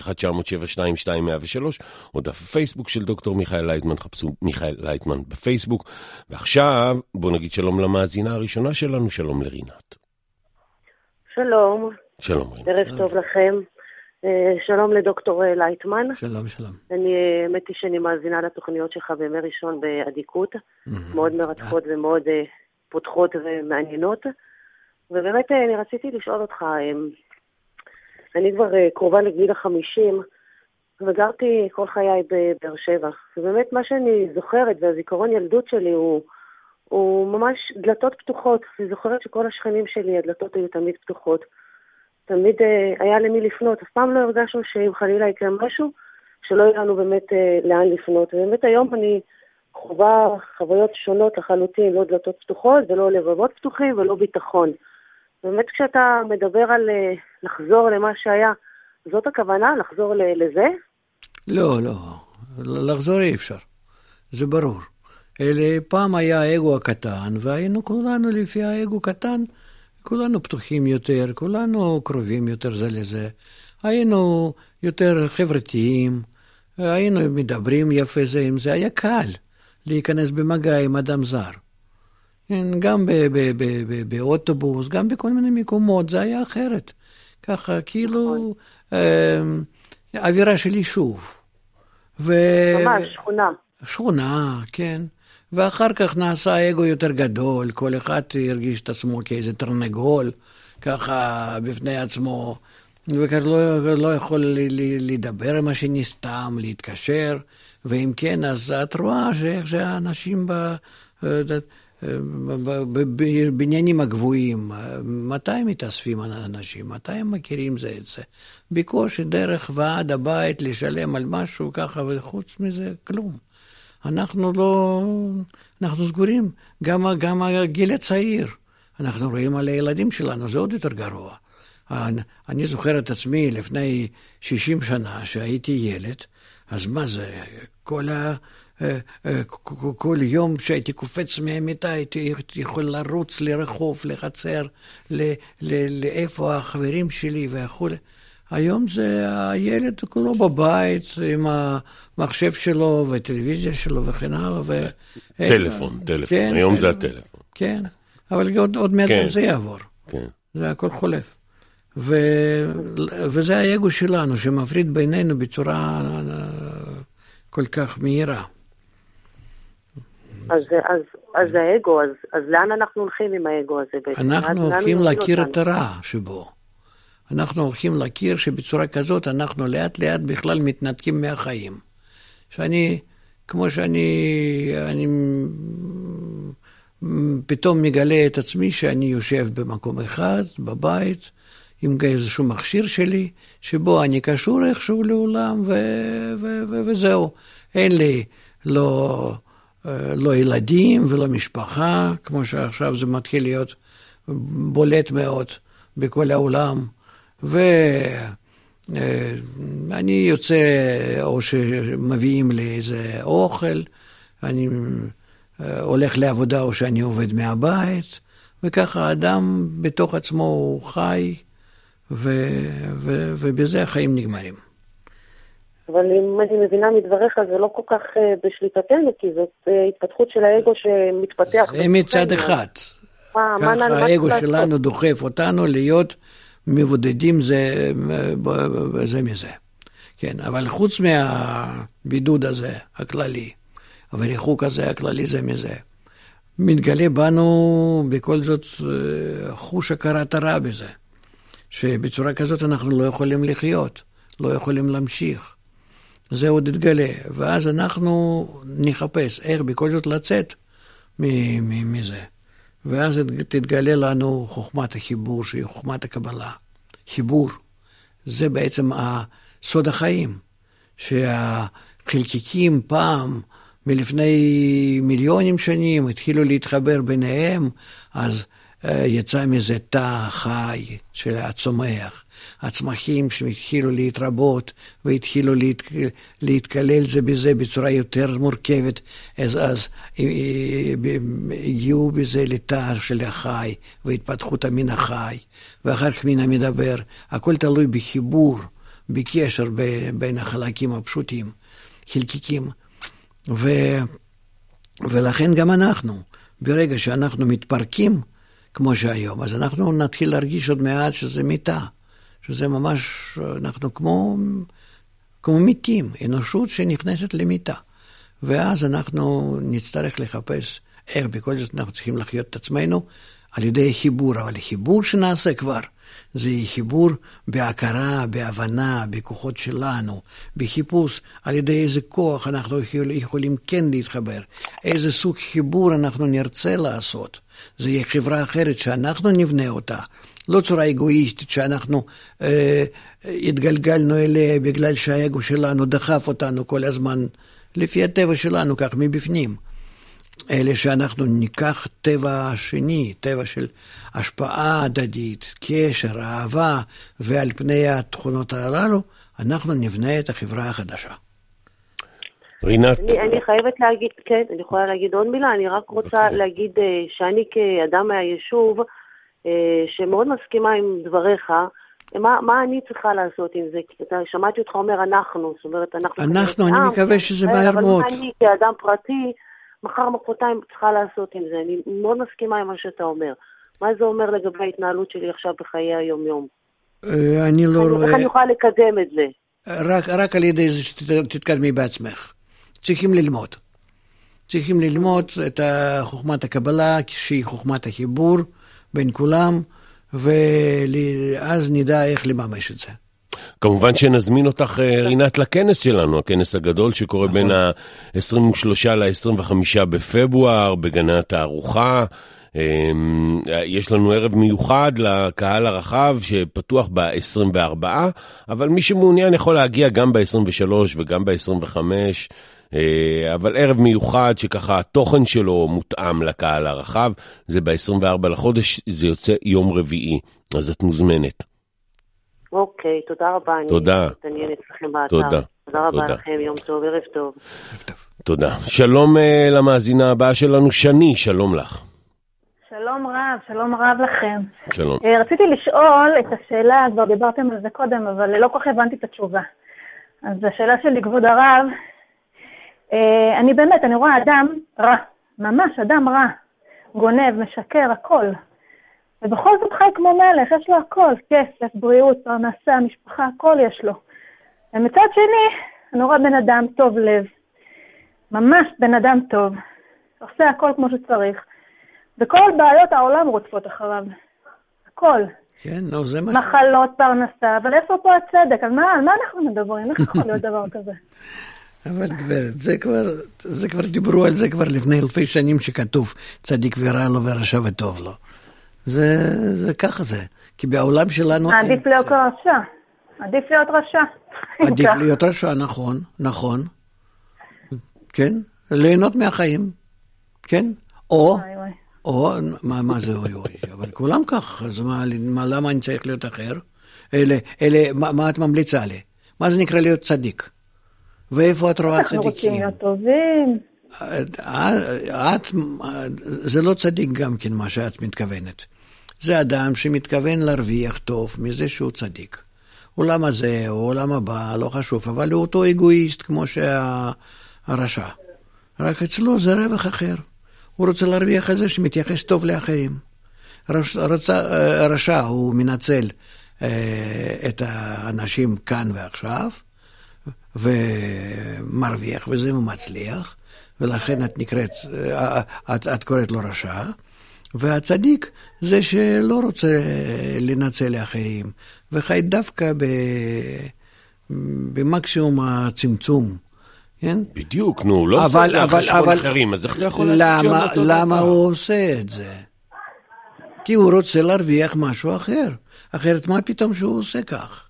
Speaker 2: 1-900-722-103, או דף הפייסבוק של דוקטור מיכאל לייטמן, חפשו מיכאל לייטמן בפייסבוק. ועכשיו בואו נגיד שלום למאזינה הראשונה שלנו, שלום לרינת.
Speaker 5: שלום.
Speaker 2: שלום רינת.
Speaker 5: ערב טוב לכם. אה, שלום לדוקטור אה, לייטמן.
Speaker 3: שלום, שלום.
Speaker 5: אני, האמת היא שאני מאזינה לתוכניות שלך בימי ראשון באדיקות, מאוד מרתקות ומאוד פותחות ומעניינות. ובאמת אני רציתי לשאול אותך, אני כבר קרובה לגיל החמישים, וגרתי כל חיי בבאר שבע. ובאמת מה שאני זוכרת, והזיכרון ילדות שלי הוא, הוא ממש דלתות פתוחות. אני זוכרת שכל השכנים שלי, הדלתות היו תמיד פתוחות. תמיד היה למי לפנות. אף פעם לא הרגשנו שאם חלילה יקרה משהו, שלא יהיה לנו באמת לאן לפנות. ובאמת היום אני חווה חוויות שונות לחלוטין, לא דלתות פתוחות ולא לבבות פתוחים ולא ביטחון. באמת כשאתה מדבר על לחזור למה שהיה, זאת הכוונה? לחזור לזה?
Speaker 3: לא, לא. לחזור אי אפשר. זה ברור. אלה, פעם היה האגו הקטן, והיינו כולנו לפי האגו קטן, כולנו פתוחים יותר, כולנו קרובים יותר זה לזה. היינו יותר חברתיים, היינו מדברים יפה זה עם זה, היה קל. להיכנס במגע עם אדם זר. כן, גם באוטובוס, גם בכל מיני מקומות, זה היה אחרת. ככה, כאילו, אה, אווירה של יישוב.
Speaker 5: ממש, שכונה.
Speaker 3: שכונה, כן. ואחר כך נעשה אגו יותר גדול, כל אחד הרגיש את עצמו כאיזה תרנגול, ככה בפני עצמו, וכבר לא, לא יכול לדבר עם השני סתם, להתקשר. ואם כן, אז את רואה שאיך שהאנשים בבניינים הגבוהים, מתי מתאספים אנשים? מתי הם מכירים זה את זה? בקושי דרך ועד הבית לשלם על משהו ככה, וחוץ מזה, כלום. אנחנו לא... אנחנו סגורים. גם, גם הגיל הצעיר. אנחנו רואים על הילדים שלנו, זה עוד יותר גרוע. אני זוכר את עצמי לפני 60 שנה, שהייתי ילד, אז מה זה, כל, ה, אה, אה, כל יום שהייתי קופץ מהמיטה הייתי יכול לרוץ לרחוב, לחצר, לאיפה החברים שלי וכולי. היום זה הילד כולו בבית עם המחשב שלו וטלוויזיה שלו וכן הלאה. ו...
Speaker 2: טלפון, טלפון, כן, היום זה הטלפון.
Speaker 3: כן, אבל עוד, עוד מעט כן. זה יעבור.
Speaker 2: כן.
Speaker 3: זה הכל חולף. ו... וזה האגו שלנו שמפריד בינינו בצורה כל כך מהירה.
Speaker 5: אז, אז, אז האגו, אז, אז לאן אנחנו הולכים עם האגו הזה בעצם?
Speaker 3: אנחנו הולכים להכיר את הרע שבו. אנחנו הולכים להכיר שבצורה כזאת אנחנו לאט לאט בכלל מתנתקים מהחיים. שאני, כמו שאני אני פתאום מגלה את עצמי שאני יושב במקום אחד, בבית, עם איזשהו מכשיר שלי, שבו אני קשור איכשהו לעולם, ו- ו- ו- וזהו. אין לי לא, לא ילדים ולא משפחה, כמו שעכשיו זה מתחיל להיות בולט מאוד בכל העולם. ואני יוצא, או שמביאים לי איזה אוכל, אני הולך לעבודה או שאני עובד מהבית, וככה האדם בתוך עצמו הוא חי. ו, ו, ובזה החיים נגמרים.
Speaker 5: אבל אם אני מבינה מדבריך, זה לא כל כך uh, בשליטתנו, כי זאת התפתחות של האגו שמתפתח.
Speaker 3: זה מצד אחד. מה, ככה מה האגו? שלנו דוחף אותנו להיות מבודדים זה, זה מזה. כן, אבל חוץ מהבידוד הזה, הכללי, והריחוק הזה, הכללי זה מזה, מתגלה בנו בכל זאת חוש הכרת הרע בזה. שבצורה כזאת אנחנו לא יכולים לחיות, לא יכולים להמשיך. זה עוד יתגלה, ואז אנחנו נחפש איך בכל זאת לצאת מזה. ואז תתגלה לנו חוכמת החיבור, שהיא חוכמת הקבלה. חיבור, זה בעצם סוד החיים, שהחלקיקים פעם, מלפני מיליונים שנים, התחילו להתחבר ביניהם, אז יצא מזה תא חי של הצומח. הצמחים שהתחילו להתרבות והתחילו להת, להתקלל זה בזה בצורה יותר מורכבת, אז, אז אה, הגיעו בזה לתא של החי והתפתחות המין החי, ואחר כך מין המדבר. הכל תלוי בחיבור, בקשר בין החלקים הפשוטים, חלקיקים. ו, ולכן גם אנחנו, ברגע שאנחנו מתפרקים, כמו שהיום, אז אנחנו נתחיל להרגיש עוד מעט שזה מיטה, שזה ממש, אנחנו כמו, כמו מתים, אנושות שנכנסת למיטה. ואז אנחנו נצטרך לחפש איך בכל זאת אנחנו צריכים לחיות את עצמנו על ידי חיבור, אבל חיבור שנעשה כבר, זה חיבור בהכרה, בהבנה, בכוחות שלנו, בחיפוש על ידי איזה כוח אנחנו יכולים כן להתחבר, איזה סוג חיבור אנחנו נרצה לעשות. זה יהיה חברה אחרת שאנחנו נבנה אותה, לא צורה אגואיסטית שאנחנו אה, התגלגלנו אליה בגלל שהאגו שלנו דחף אותנו כל הזמן, לפי הטבע שלנו, כך מבפנים. אלא שאנחנו ניקח טבע שני, טבע של השפעה הדדית, קשר, אהבה, ועל פני התכונות הללו, אנחנו נבנה את החברה החדשה.
Speaker 2: רינת.
Speaker 5: אני, אני חייבת להגיד, כן, אני יכולה להגיד עוד מילה, אני רק רוצה okay. להגיד uh, שאני כאדם מהיישוב, uh, שמאוד מסכימה עם דבריך, מה, מה אני צריכה לעשות עם זה? כי אתה, שמעתי אותך אומר אנחנו, זאת אומרת, אנחנו...
Speaker 3: אנחנו, אני מקווה שזה מהר מאוד.
Speaker 5: אבל אני כאדם פרטי, מחר, מחרתיים צריכה לעשות עם זה? אני מאוד מסכימה עם מה שאתה אומר. מה זה אומר לגבי ההתנהלות שלי עכשיו בחיי היום-יום?
Speaker 3: אה, אני לא רואה...
Speaker 5: איך אני יכולה לקדם את זה?
Speaker 3: רק, רק על ידי זה שתתקדמי בעצמך. צריכים ללמוד. צריכים ללמוד את חוכמת הקבלה, שהיא חוכמת החיבור בין כולם, ואז נדע איך לממש את זה.
Speaker 2: כמובן שנזמין אותך, אה, רינת, לכנס שלנו, הכנס הגדול שקורה בין נכון. ה-23 ל-25 בפברואר בגני התערוכה. אמ, יש לנו ערב מיוחד לקהל הרחב שפתוח ב-24, אבל מי שמעוניין יכול להגיע גם ב-23 וגם ב-25. אה, אבל ערב מיוחד שככה התוכן שלו מותאם לקהל הרחב, זה ב-24 לחודש, זה יוצא יום רביעי, אז את מוזמנת.
Speaker 5: אוקיי, תודה רבה.
Speaker 2: תודה.
Speaker 5: אני מתעניין אצלכם באתר.
Speaker 2: תודה.
Speaker 5: תודה רבה לכם, יום טוב, ערב טוב.
Speaker 2: תודה. שלום uh, למאזינה הבאה שלנו, שני, שלום לך.
Speaker 6: שלום רב, שלום רב לכם.
Speaker 2: שלום.
Speaker 6: Uh, רציתי לשאול את השאלה, כבר דיברתם על זה קודם, אבל לא כל כך הבנתי את התשובה. אז השאלה שלי, כבוד הרב, אה, אני באמת, אני רואה אדם רע, ממש אדם רע, גונב, משקר, הכל. ובכל זאת חי כמו מלך, יש לו הכל, כסף, בריאות, פרנסה, משפחה, הכל יש לו. ומצד שני, אני רואה בן אדם טוב לב, ממש בן אדם טוב, עושה הכל כמו שצריך, וכל בעיות העולם רודפות אחריו, הכל.
Speaker 3: כן, נו, זה מה...
Speaker 6: מחלות, פרנסה, אבל איפה פה הצדק? על מה, על מה אנחנו מדברים? איך יכול להיות דבר כזה?
Speaker 3: אבל גברת, זה כבר, זה כבר דיברו על זה כבר לפני אלפי שנים שכתוב צדיק ורע לו ורשע וטוב לו. זה, זה ככה זה, כי בעולם שלנו...
Speaker 6: עדיף להיות רשע. עדיף להיות רשע.
Speaker 3: עדיף להיות רשע, נכון, נכון. כן, ליהנות מהחיים, כן? או, או, מה, מה זה אוי אוי, אבל כולם כך, אז מה, מה, למה אני צריך להיות אחר? אלה, אלה, מה, מה את ממליצה לי? מה זה נקרא להיות צדיק? ואיפה את רואה צדיקים?
Speaker 6: אנחנו רוצים להיות טובים.
Speaker 3: את, זה לא צדיק גם כן מה שאת מתכוונת. זה אדם שמתכוון להרוויח טוב מזה שהוא צדיק. עולם הזה או עולם הבא, לא חשוב, אבל הוא אותו אגואיסט כמו שהרשע. רק אצלו זה רווח אחר. הוא רוצה להרוויח על זה שמתייחס טוב לאחרים. הרשע הוא מנצל אה, את האנשים כאן ועכשיו, ומרוויח וזה ומצליח, ולכן את נקראת, את, את קוראת לו רשע, והצדיק זה שלא רוצה לנצל לאחרים, וחי דווקא ב, במקסימום הצמצום. כן?
Speaker 2: בדיוק, נו, לא עושה את זה על חשבון אחרים, אז איך אתה יכול
Speaker 3: להגיד למה, למה הוא עושה את זה? כי הוא רוצה להרוויח משהו אחר. אחרת מה פתאום שהוא עושה כך?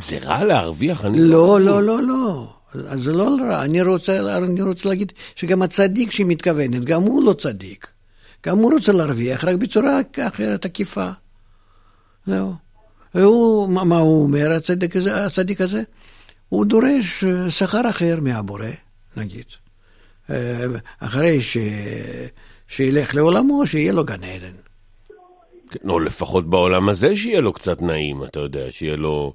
Speaker 2: זה רע להרוויח? אני
Speaker 3: לא, לא, לא, לא. זה לא רע. אני רוצה, אני רוצה להגיד שגם הצדיק שהיא מתכוונת, גם הוא לא צדיק. גם הוא רוצה להרוויח, רק בצורה אחרת, עקיפה. זהו. והוא, מה, מה הוא אומר, הצדיק הזה, הצדיק הזה? הוא דורש אה, שכר אחר מהבורא, נגיד. אה, אחרי ש... שילך לעולמו, שיהיה לו גן עדן.
Speaker 2: כן, או לפחות בעולם הזה שיהיה לו קצת נעים, אתה יודע, שיהיה לו...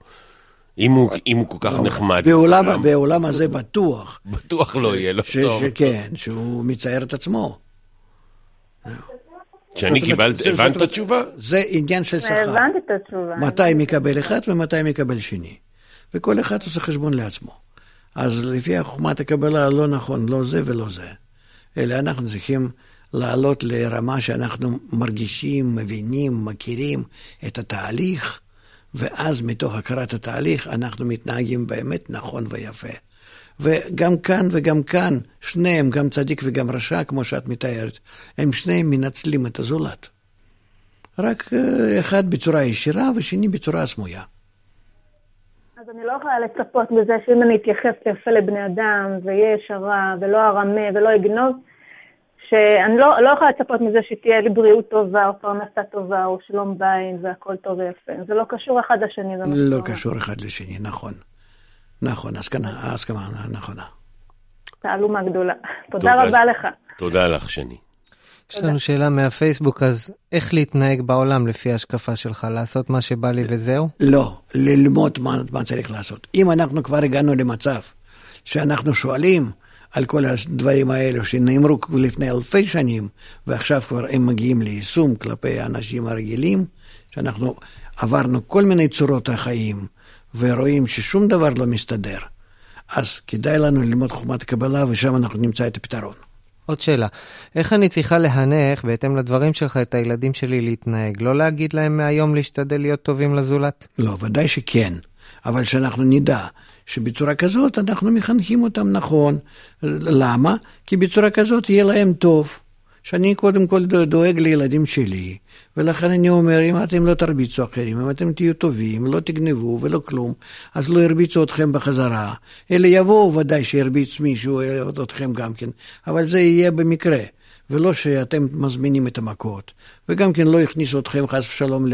Speaker 2: אם הוא, אם הוא כל כך נחמד.
Speaker 3: בעולם, בעולם, בעולם הזה בטוח.
Speaker 2: בטוח לא יהיה לו
Speaker 3: ש,
Speaker 2: טוב.
Speaker 3: ש, כן, שהוא מצייר את עצמו.
Speaker 2: שאני קיבלת,
Speaker 3: זה-
Speaker 2: הבנת את התשובה?
Speaker 3: זה עניין של שכר.
Speaker 6: הבנתי את התשובה.
Speaker 3: מתי מקבל אחד ומתי מקבל שני. וכל אחד עושה חשבון לעצמו. אז לפי חוכמת הקבלה לא נכון, לא זה ולא זה. אלא אנחנו צריכים לעלות לרמה שאנחנו מרגישים, מבינים, מכירים את התהליך, ואז מתוך הכרת התהליך אנחנו מתנהגים באמת נכון ויפה. וגם כאן וגם כאן, שניהם, גם צדיק וגם רשע, כמו שאת מתארת, הם שניהם מנצלים את הזולת. רק אה, אחד בצורה ישירה ושני בצורה סמויה.
Speaker 6: אז אני לא יכולה לצפות בזה שאם אני אתייחס יפה לבני אדם, ואהיה ישרה, ולא ארמה, ולא אגנוב, שאני לא, לא יכולה לצפות מזה שתהיה לי בריאות טובה, או פרנסה טובה, או שלום בית, והכל טוב ויפה. זה לא קשור אחד לשני.
Speaker 3: לא. קשור אחד לשני, נכון. נכון, הסכמה, הסכמה נכונה.
Speaker 6: תעלומה גדולה. תודה
Speaker 2: תודה.
Speaker 6: רבה לך.
Speaker 2: תודה לך, שני.
Speaker 4: יש לנו שאלה מהפייסבוק, אז איך להתנהג בעולם לפי ההשקפה שלך? לעשות מה שבא לי וזהו?
Speaker 3: לא, ללמוד מה, מה צריך לעשות. אם אנחנו כבר הגענו למצב שאנחנו שואלים על כל הדברים האלו שנאמרו לפני אלפי שנים, ועכשיו כבר הם מגיעים ליישום כלפי האנשים הרגילים, שאנחנו עברנו כל מיני צורות החיים, ורואים ששום דבר לא מסתדר, אז כדאי לנו ללמוד חוכמת הקבלה, ושם אנחנו נמצא את הפתרון.
Speaker 4: עוד שאלה, איך אני צריכה להנך, בהתאם לדברים שלך, את הילדים שלי להתנהג? לא להגיד להם מהיום להשתדל להיות טובים לזולת?
Speaker 3: לא, ודאי שכן, אבל שאנחנו נדע שבצורה כזאת אנחנו מחנכים אותם נכון. למה? כי בצורה כזאת יהיה להם טוב. שאני קודם כל דו- דואג לילדים שלי, ולכן אני אומר, אם אתם לא תרביצו אחרים, אם אתם תהיו טובים, לא תגנבו ולא כלום, אז לא ירביצו אתכם בחזרה. אלה יבואו ודאי שירביץ מישהו אה, אתכם גם כן, אבל זה יהיה במקרה. ולא שאתם מזמינים את המכות, וגם כן לא יכניסו אתכם חס ושלום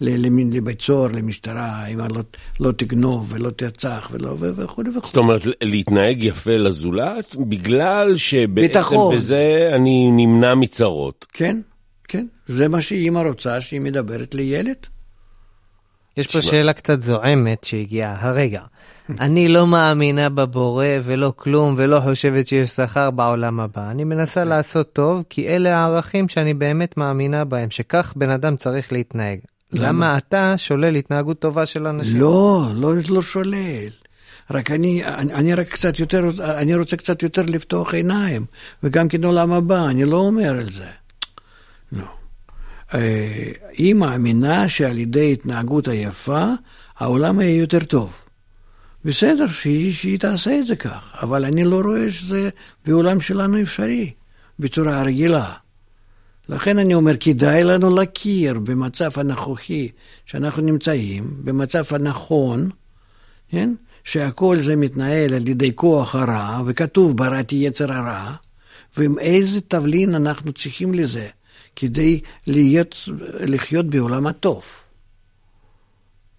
Speaker 3: לבית סוהר, למשטרה, אם לא, לא תגנוב ולא תרצח ולא וכו' וכו'.
Speaker 2: זאת אומרת, להתנהג יפה לזולת, בגלל שבעצם
Speaker 3: ביטחון.
Speaker 2: בזה אני נמנע מצרות.
Speaker 3: כן, כן, זה מה שאימא רוצה, שהיא מדברת לילד.
Speaker 4: יש פה שאלה קצת זועמת שהגיעה הרגע. אני לא מאמינה בבורא ולא כלום ולא חושבת שיש שכר בעולם הבא. אני מנסה לעשות טוב כי אלה הערכים שאני באמת מאמינה בהם, שכך בן אדם צריך להתנהג. למה אתה שולל התנהגות טובה של אנשים?
Speaker 3: לא, לא, לא שולל. רק אני, אני, אני רק קצת יותר, אני רוצה קצת יותר לפתוח עיניים, וגם כן עולם הבא, אני לא אומר על זה. לא. אה, היא מאמינה שעל ידי התנהגות היפה, העולם יהיה יותר טוב. בסדר, שהיא, שהיא תעשה את זה כך, אבל אני לא רואה שזה בעולם שלנו אפשרי, בצורה רגילה. לכן אני אומר, כדאי לנו להכיר במצב הנוכחי שאנחנו נמצאים, במצב הנכון, כן? שהכל זה מתנהל על ידי כוח הרע, וכתוב בראתי יצר הרע, ועם איזה תבלין אנחנו צריכים לזה, כדי להיות, לחיות בעולם הטוב.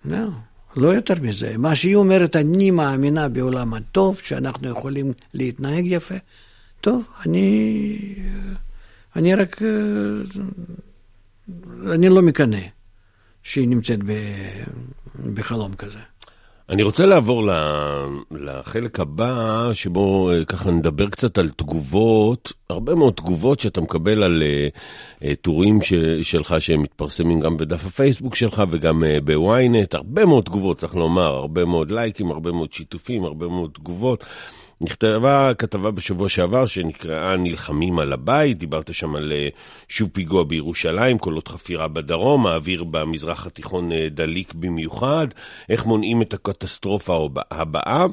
Speaker 3: לא, לא יותר מזה. מה שהיא אומרת, אני מאמינה בעולם הטוב, שאנחנו יכולים להתנהג יפה. טוב, אני, אני רק, אני לא מקנא שהיא נמצאת ב, בחלום כזה.
Speaker 2: אני רוצה לעבור לחלק הבא, שבו אה, ככה נדבר קצת על תגובות, הרבה מאוד תגובות שאתה מקבל על אה, אה, טורים ש- שלך שהם מתפרסמים גם בדף הפייסבוק שלך וגם בוויינט, הרבה מאוד תגובות, צריך לומר, הרבה מאוד לייקים, הרבה מאוד שיתופים, הרבה מאוד תגובות. נכתבה כתבה בשבוע שעבר שנקראה נלחמים על הבית, דיברת שם על אה, שוב פיגוע בירושלים, קולות חפירה בדרום, האוויר במזרח התיכון אה, דליק במיוחד, איך מונעים את הקטסטרופה הבאה,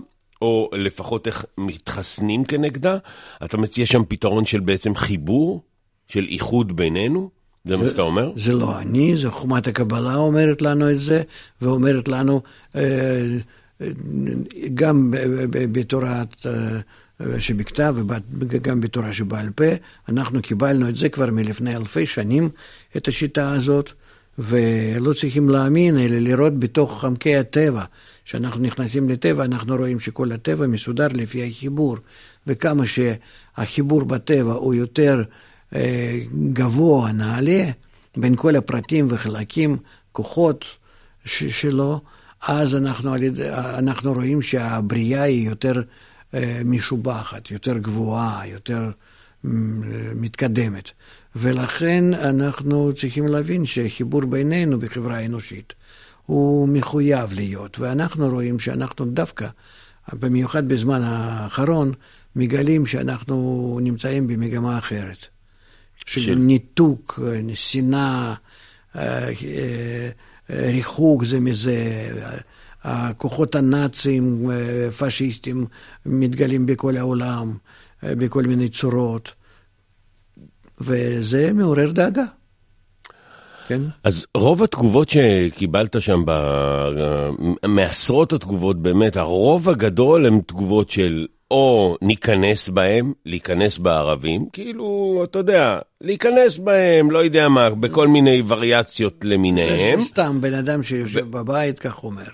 Speaker 2: או לפחות איך מתחסנים כנגדה. אתה מציע שם פתרון של בעצם חיבור, של איחוד בינינו? זה מה שאתה אומר?
Speaker 3: זה לא אני, זה חומת הקבלה אומרת לנו את זה, ואומרת לנו אה, גם ב- ב- בתורת אה, שבכתב וגם בתורה שבעל פה. אנחנו קיבלנו את זה כבר מלפני אלפי שנים, את השיטה הזאת, ולא צריכים להאמין, אלא לראות בתוך עמקי הטבע. כשאנחנו נכנסים לטבע, אנחנו רואים שכל הטבע מסודר לפי החיבור, וכמה שהחיבור בטבע הוא יותר אה, גבוה, נעלה, בין כל הפרטים וחלקים, כוחות שלו, אז אנחנו, אנחנו רואים שהבריאה היא יותר אה, משובחת, יותר גבוהה, יותר מתקדמת. ולכן אנחנו צריכים להבין שחיבור בינינו בחברה האנושית הוא מחויב להיות, ואנחנו רואים שאנחנו דווקא, במיוחד בזמן האחרון, מגלים שאנחנו נמצאים במגמה אחרת. של ניתוק, שנאה, אה, אה, ריחוק זה מזה, הכוחות הנאצים, פשיסטים, מתגלים בכל העולם, בכל מיני צורות, וזה מעורר דאגה.
Speaker 2: כן. אז רוב התגובות שקיבלת שם, ב... מעשרות התגובות באמת, הרוב הגדול הן תגובות של או ניכנס בהם, להיכנס בערבים, כאילו, אתה יודע, להיכנס בהם, לא יודע מה, בכל מיני וריאציות למיניהם.
Speaker 3: זה סתם בן אדם שיושב ו... בבית, כך אומר.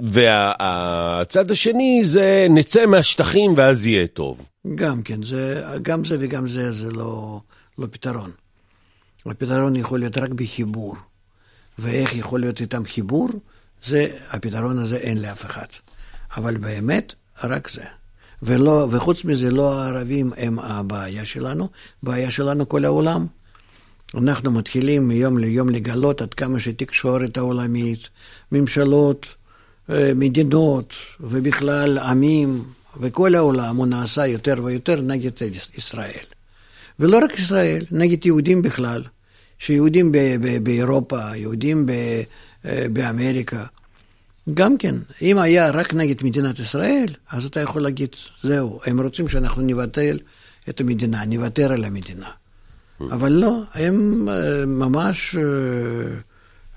Speaker 2: והצד השני זה נצא מהשטחים ואז יהיה טוב.
Speaker 3: גם כן, זה, גם זה וגם זה, זה לא, לא פתרון. הפתרון יכול להיות רק בחיבור. ואיך יכול להיות איתם חיבור? זה, הפתרון הזה אין לאף אחד. אבל באמת, רק זה. ולא, וחוץ מזה, לא הערבים הם הבעיה שלנו, הבעיה שלנו כל העולם. אנחנו מתחילים מיום ליום לגלות עד כמה שתקשורת העולמית, ממשלות, אה, מדינות ובכלל עמים וכל העולם הוא נעשה יותר ויותר נגד ישראל. ולא רק ישראל, נגד יהודים בכלל. שיהודים באירופה, יהודים אה, באמריקה, גם כן, אם היה רק נגד מדינת ישראל, אז אתה יכול להגיד, זהו, הם רוצים שאנחנו נבטל את המדינה, נוותר על המדינה. אבל לא, הם אה, ממש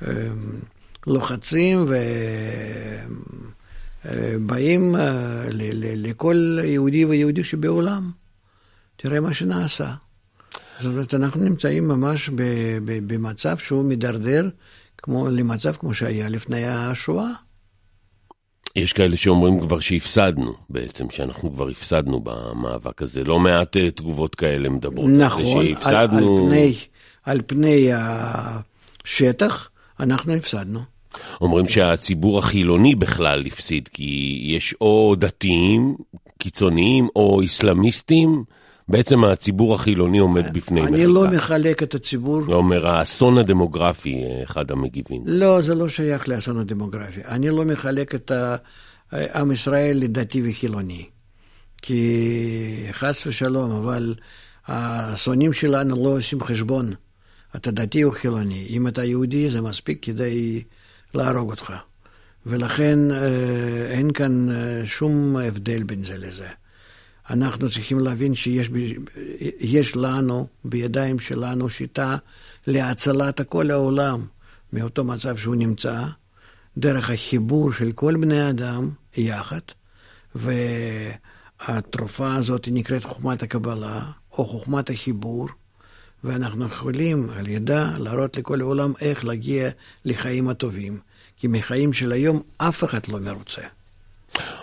Speaker 3: אה, לוחצים ובאים לכל יהודי ויהודי שבעולם. תראה מה שנעשה. זאת אומרת, אנחנו נמצאים ממש במצב שהוא מידרדר כמו, למצב כמו שהיה לפני השואה.
Speaker 2: יש כאלה שאומרים כבר שהפסדנו בעצם, שאנחנו כבר הפסדנו במאבק הזה. לא מעט אה, תגובות כאלה מדברות.
Speaker 3: נכון, על, על, פני, על פני השטח אנחנו הפסדנו.
Speaker 2: אומרים שהציבור החילוני בכלל הפסיד, כי יש או דתיים קיצוניים או איסלאמיסטים בעצם הציבור החילוני עומד בפני
Speaker 3: מחלקה. אני לא מחלק את הציבור.
Speaker 2: זה אומר, האסון הדמוגרפי, אחד המגיבים.
Speaker 3: לא, זה לא שייך לאסון הדמוגרפי. אני לא מחלק את עם ישראל לדתי וחילוני. כי חס ושלום, אבל השונאים שלנו לא עושים חשבון. אתה דתי או חילוני. אם אתה יהודי, זה מספיק כדי להרוג אותך. ולכן אה, אין כאן אה, שום הבדל בין זה לזה. אנחנו צריכים להבין שיש לנו, בידיים שלנו, שיטה להצלת כל העולם מאותו מצב שהוא נמצא, דרך החיבור של כל בני האדם יחד, והתרופה הזאת נקראת חוכמת הקבלה, או חוכמת החיבור, ואנחנו יכולים על ידה להראות לכל העולם איך להגיע לחיים הטובים, כי מחיים של היום אף אחד לא מרוצה.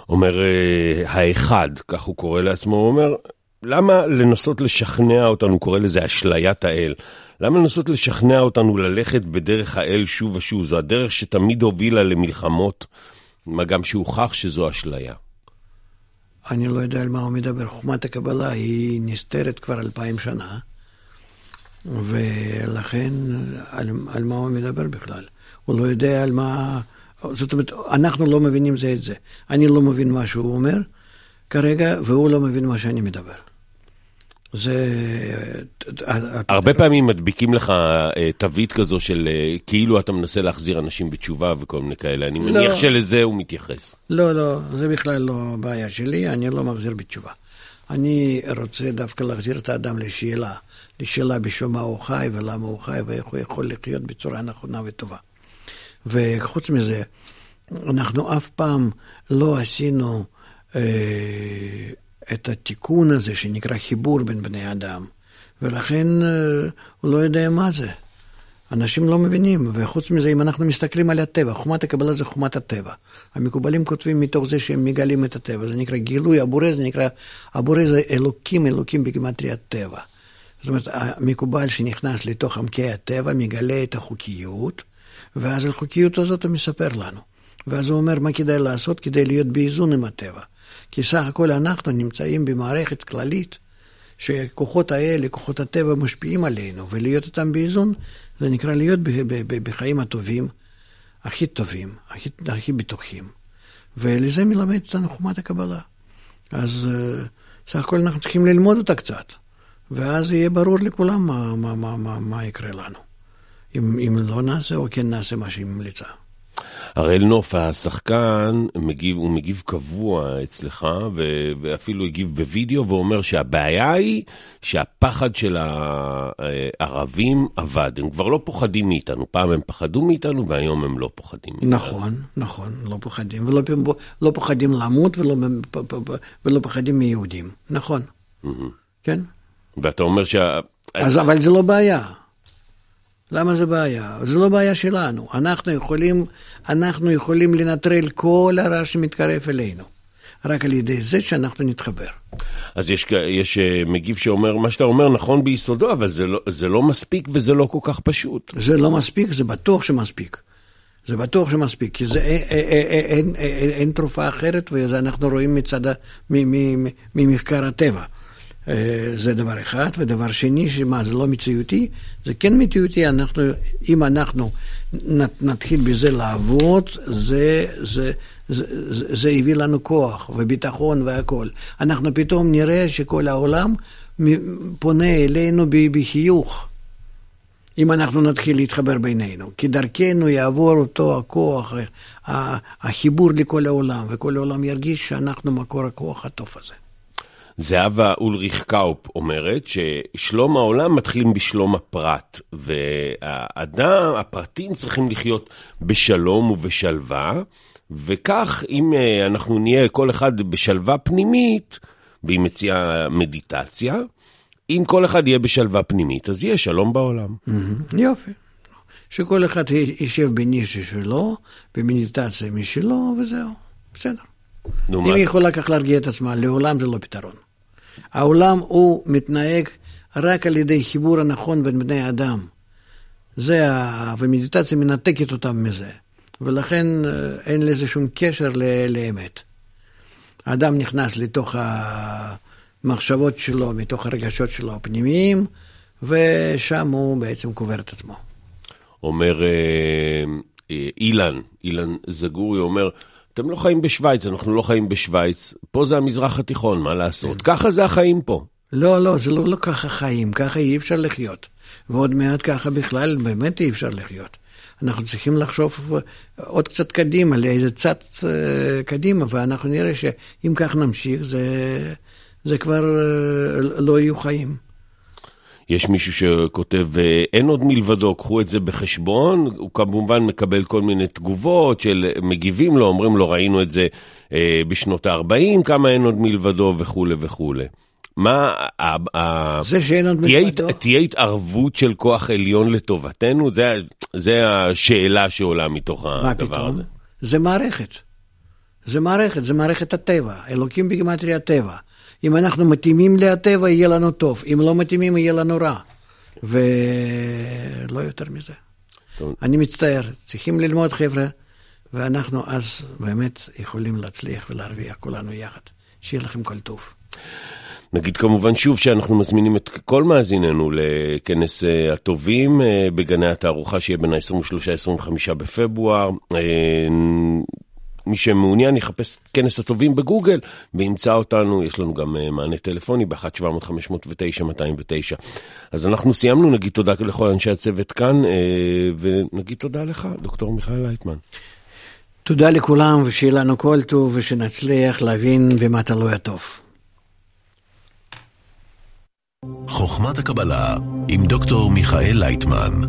Speaker 2: אומר אה, האחד, כך הוא קורא לעצמו, הוא אומר, למה לנסות לשכנע אותנו, הוא קורא לזה אשליית האל, למה לנסות לשכנע אותנו ללכת בדרך האל שוב ושוב? זו הדרך שתמיד הובילה למלחמות, מה גם שהוכח שזו אשליה.
Speaker 3: אני לא יודע על מה הוא מדבר. חוכמת הקבלה היא נסתרת כבר אלפיים שנה, ולכן על, על מה הוא מדבר בכלל? הוא לא יודע על מה... זאת אומרת, אנחנו לא מבינים זה את זה. אני לא מבין מה שהוא אומר כרגע, והוא לא מבין מה שאני מדבר. זה...
Speaker 2: הרבה פעמים מדביקים לך אה, תווית כזו של אה, כאילו אתה מנסה להחזיר אנשים בתשובה וכל מיני כאלה. אני מניח לא, שלזה הוא מתייחס.
Speaker 3: לא, לא, זה בכלל לא בעיה שלי, אני לא מחזיר בתשובה. אני רוצה דווקא להחזיר את האדם לשאלה, לשאלה בשביל מה הוא חי ולמה הוא חי ואיך הוא יכול לחיות בצורה נכונה וטובה. וחוץ מזה, אנחנו אף פעם לא עשינו אה, את התיקון הזה שנקרא חיבור בין בני אדם, ולכן אה, הוא לא יודע מה זה. אנשים לא מבינים, וחוץ מזה, אם אנחנו מסתכלים על הטבע, חומת הקבלה זה חומת הטבע. המקובלים כותבים מתוך זה שהם מגלים את הטבע, זה נקרא גילוי הבורא, זה נקרא, הבורא זה אלוקים, אלוקים בגימטריית טבע. זאת אומרת, המקובל שנכנס לתוך עמקי הטבע מגלה את החוקיות, ואז על החוקיות הזאת הוא מספר לנו. ואז הוא אומר מה כדאי לעשות כדי להיות באיזון עם הטבע. כי סך הכל אנחנו נמצאים במערכת כללית, שכוחות האלה, כוחות הטבע משפיעים עלינו, ולהיות איתם באיזון, זה נקרא להיות בחיים הטובים, הכי טובים, הכי, הכי בטוחים. ולזה מלמד אותנו חומת הקבלה. אז אה, סך הכל אנחנו צריכים ללמוד אותה קצת, ואז יהיה ברור לכולם מה, מה, מה, מה, מה יקרה לנו. אם, אם לא נעשה או כן נעשה מה שהיא ממליצה.
Speaker 2: הראל נוף, השחקן, מגיב, הוא מגיב קבוע אצלך, ו- ואפילו הגיב בווידאו, ואומר שהבעיה היא שהפחד של הערבים אבד. הם כבר לא פוחדים מאיתנו. פעם הם פחדו מאיתנו, והיום הם לא פוחדים מאיתנו.
Speaker 3: נכון, נכון, לא פוחדים. ולא לא פוחדים למות ולא, ולא פוחדים מיהודים. נכון. Mm-hmm. כן.
Speaker 2: ואתה אומר שה...
Speaker 3: אז, אבל זה לא בעיה. למה זה בעיה? זה לא בעיה שלנו. אנחנו יכולים, אנחנו יכולים לנטרל כל הרע שמתקרב אלינו. רק על ידי זה שאנחנו נתחבר.
Speaker 2: אז יש, יש אה, מגיב שאומר, מה שאתה אומר נכון ביסודו, אבל זה לא, זה לא מספיק וזה לא כל כך פשוט.
Speaker 3: זה לא מספיק, זה בטוח שמספיק. זה בטוח שמספיק, כי זה, אין, אין, אין, אין, אין תרופה אחרת, וזה אנחנו רואים מצד, ממחקר הטבע. אה, זה דבר אחד, ודבר שני, שמה, זה לא מציאותי? זה כן מציאותי, אנחנו, אם אנחנו נתחיל בזה לעבוד, זה, זה, זה, זה, זה הביא לנו כוח וביטחון והכול. אנחנו פתאום נראה שכל העולם פונה אלינו בחיוך. אם אנחנו נתחיל להתחבר בינינו, כי דרכנו יעבור אותו הכוח, החיבור לכל העולם, וכל העולם ירגיש שאנחנו מקור הכוח הטוב הזה.
Speaker 2: זהבה אולריך קאופ אומרת ששלום העולם מתחיל בשלום הפרט, והאדם, הפרטים צריכים לחיות בשלום ובשלווה, וכך אם אה, אנחנו נהיה כל אחד בשלווה פנימית, והיא מציעה מדיטציה, אם כל אחד יהיה בשלווה פנימית, אז יהיה שלום בעולם.
Speaker 3: יופי. שכל אחד יישב בנישה שלו, במדיטציה משלו, וזהו. בסדר. אם היא יכולה כך להרגיע את עצמה, לעולם זה לא פתרון. העולם הוא מתנהג רק על ידי חיבור הנכון בין בני אדם. זה, ומדיטציה מנתקת אותם מזה, ולכן אה, אין לזה שום קשר לאמת. האדם נכנס לתוך המחשבות שלו, מתוך הרגשות שלו הפנימיים, ושם הוא בעצם קובר את עצמו.
Speaker 2: אומר אה, אה, אילן, אילן זגורי אומר, אתם לא חיים בשוויץ, אנחנו לא חיים בשוויץ, פה זה המזרח התיכון, מה לעשות? כן. ככה זה החיים פה.
Speaker 3: לא, לא, זה לא, לא ככה חיים, ככה אי אפשר לחיות. ועוד מעט ככה בכלל באמת אי אפשר לחיות. אנחנו צריכים לחשוב עוד קצת קדימה, לאיזה צד uh, קדימה, ואנחנו נראה שאם כך נמשיך, זה, זה כבר uh, לא יהיו חיים.
Speaker 2: יש מישהו שכותב, אין עוד מלבדו, קחו את זה בחשבון, הוא כמובן מקבל כל מיני תגובות של מגיבים לו, אומרים לו, ראינו את זה אה, בשנות ה-40, כמה אין עוד מלבדו וכולי וכולי. מה,
Speaker 3: זה שאין עוד מלבדו?
Speaker 2: תהיה התערבות של כוח עליון לטובתנו? זה, זה השאלה שעולה מתוך הדבר הזה.
Speaker 3: זה מערכת. זה מערכת, זה מערכת הטבע, אלוקים בגימטריה הטבע. אם אנחנו מתאימים לטבע, יהיה לנו טוב, אם לא מתאימים, יהיה לנו רע. ולא יותר מזה. טוב. אני מצטער, צריכים ללמוד, חבר'ה, ואנחנו אז באמת יכולים להצליח ולהרוויח כולנו יחד. שיהיה לכם כל טוב.
Speaker 2: נגיד כמובן שוב שאנחנו מזמינים את כל מאזיננו לכנס אה, הטובים אה, בגני התערוכה שיהיה בין ה-23-25 בפברואר. מי שמעוניין יחפש כנס הטובים בגוגל וימצא אותנו, יש לנו גם אה, מענה טלפוני ב-1-700-509-209. אז אנחנו סיימנו, נגיד תודה לכל אנשי הצוות כאן, אה, ונגיד תודה לך, דוקטור מיכאל לייטמן.
Speaker 3: תודה לכולם, ושיהיה לנו כל טוב, ושנצליח להבין במה תלוי הטוב.
Speaker 1: חוכמת הקבלה עם דוקטור מיכאל לייטמן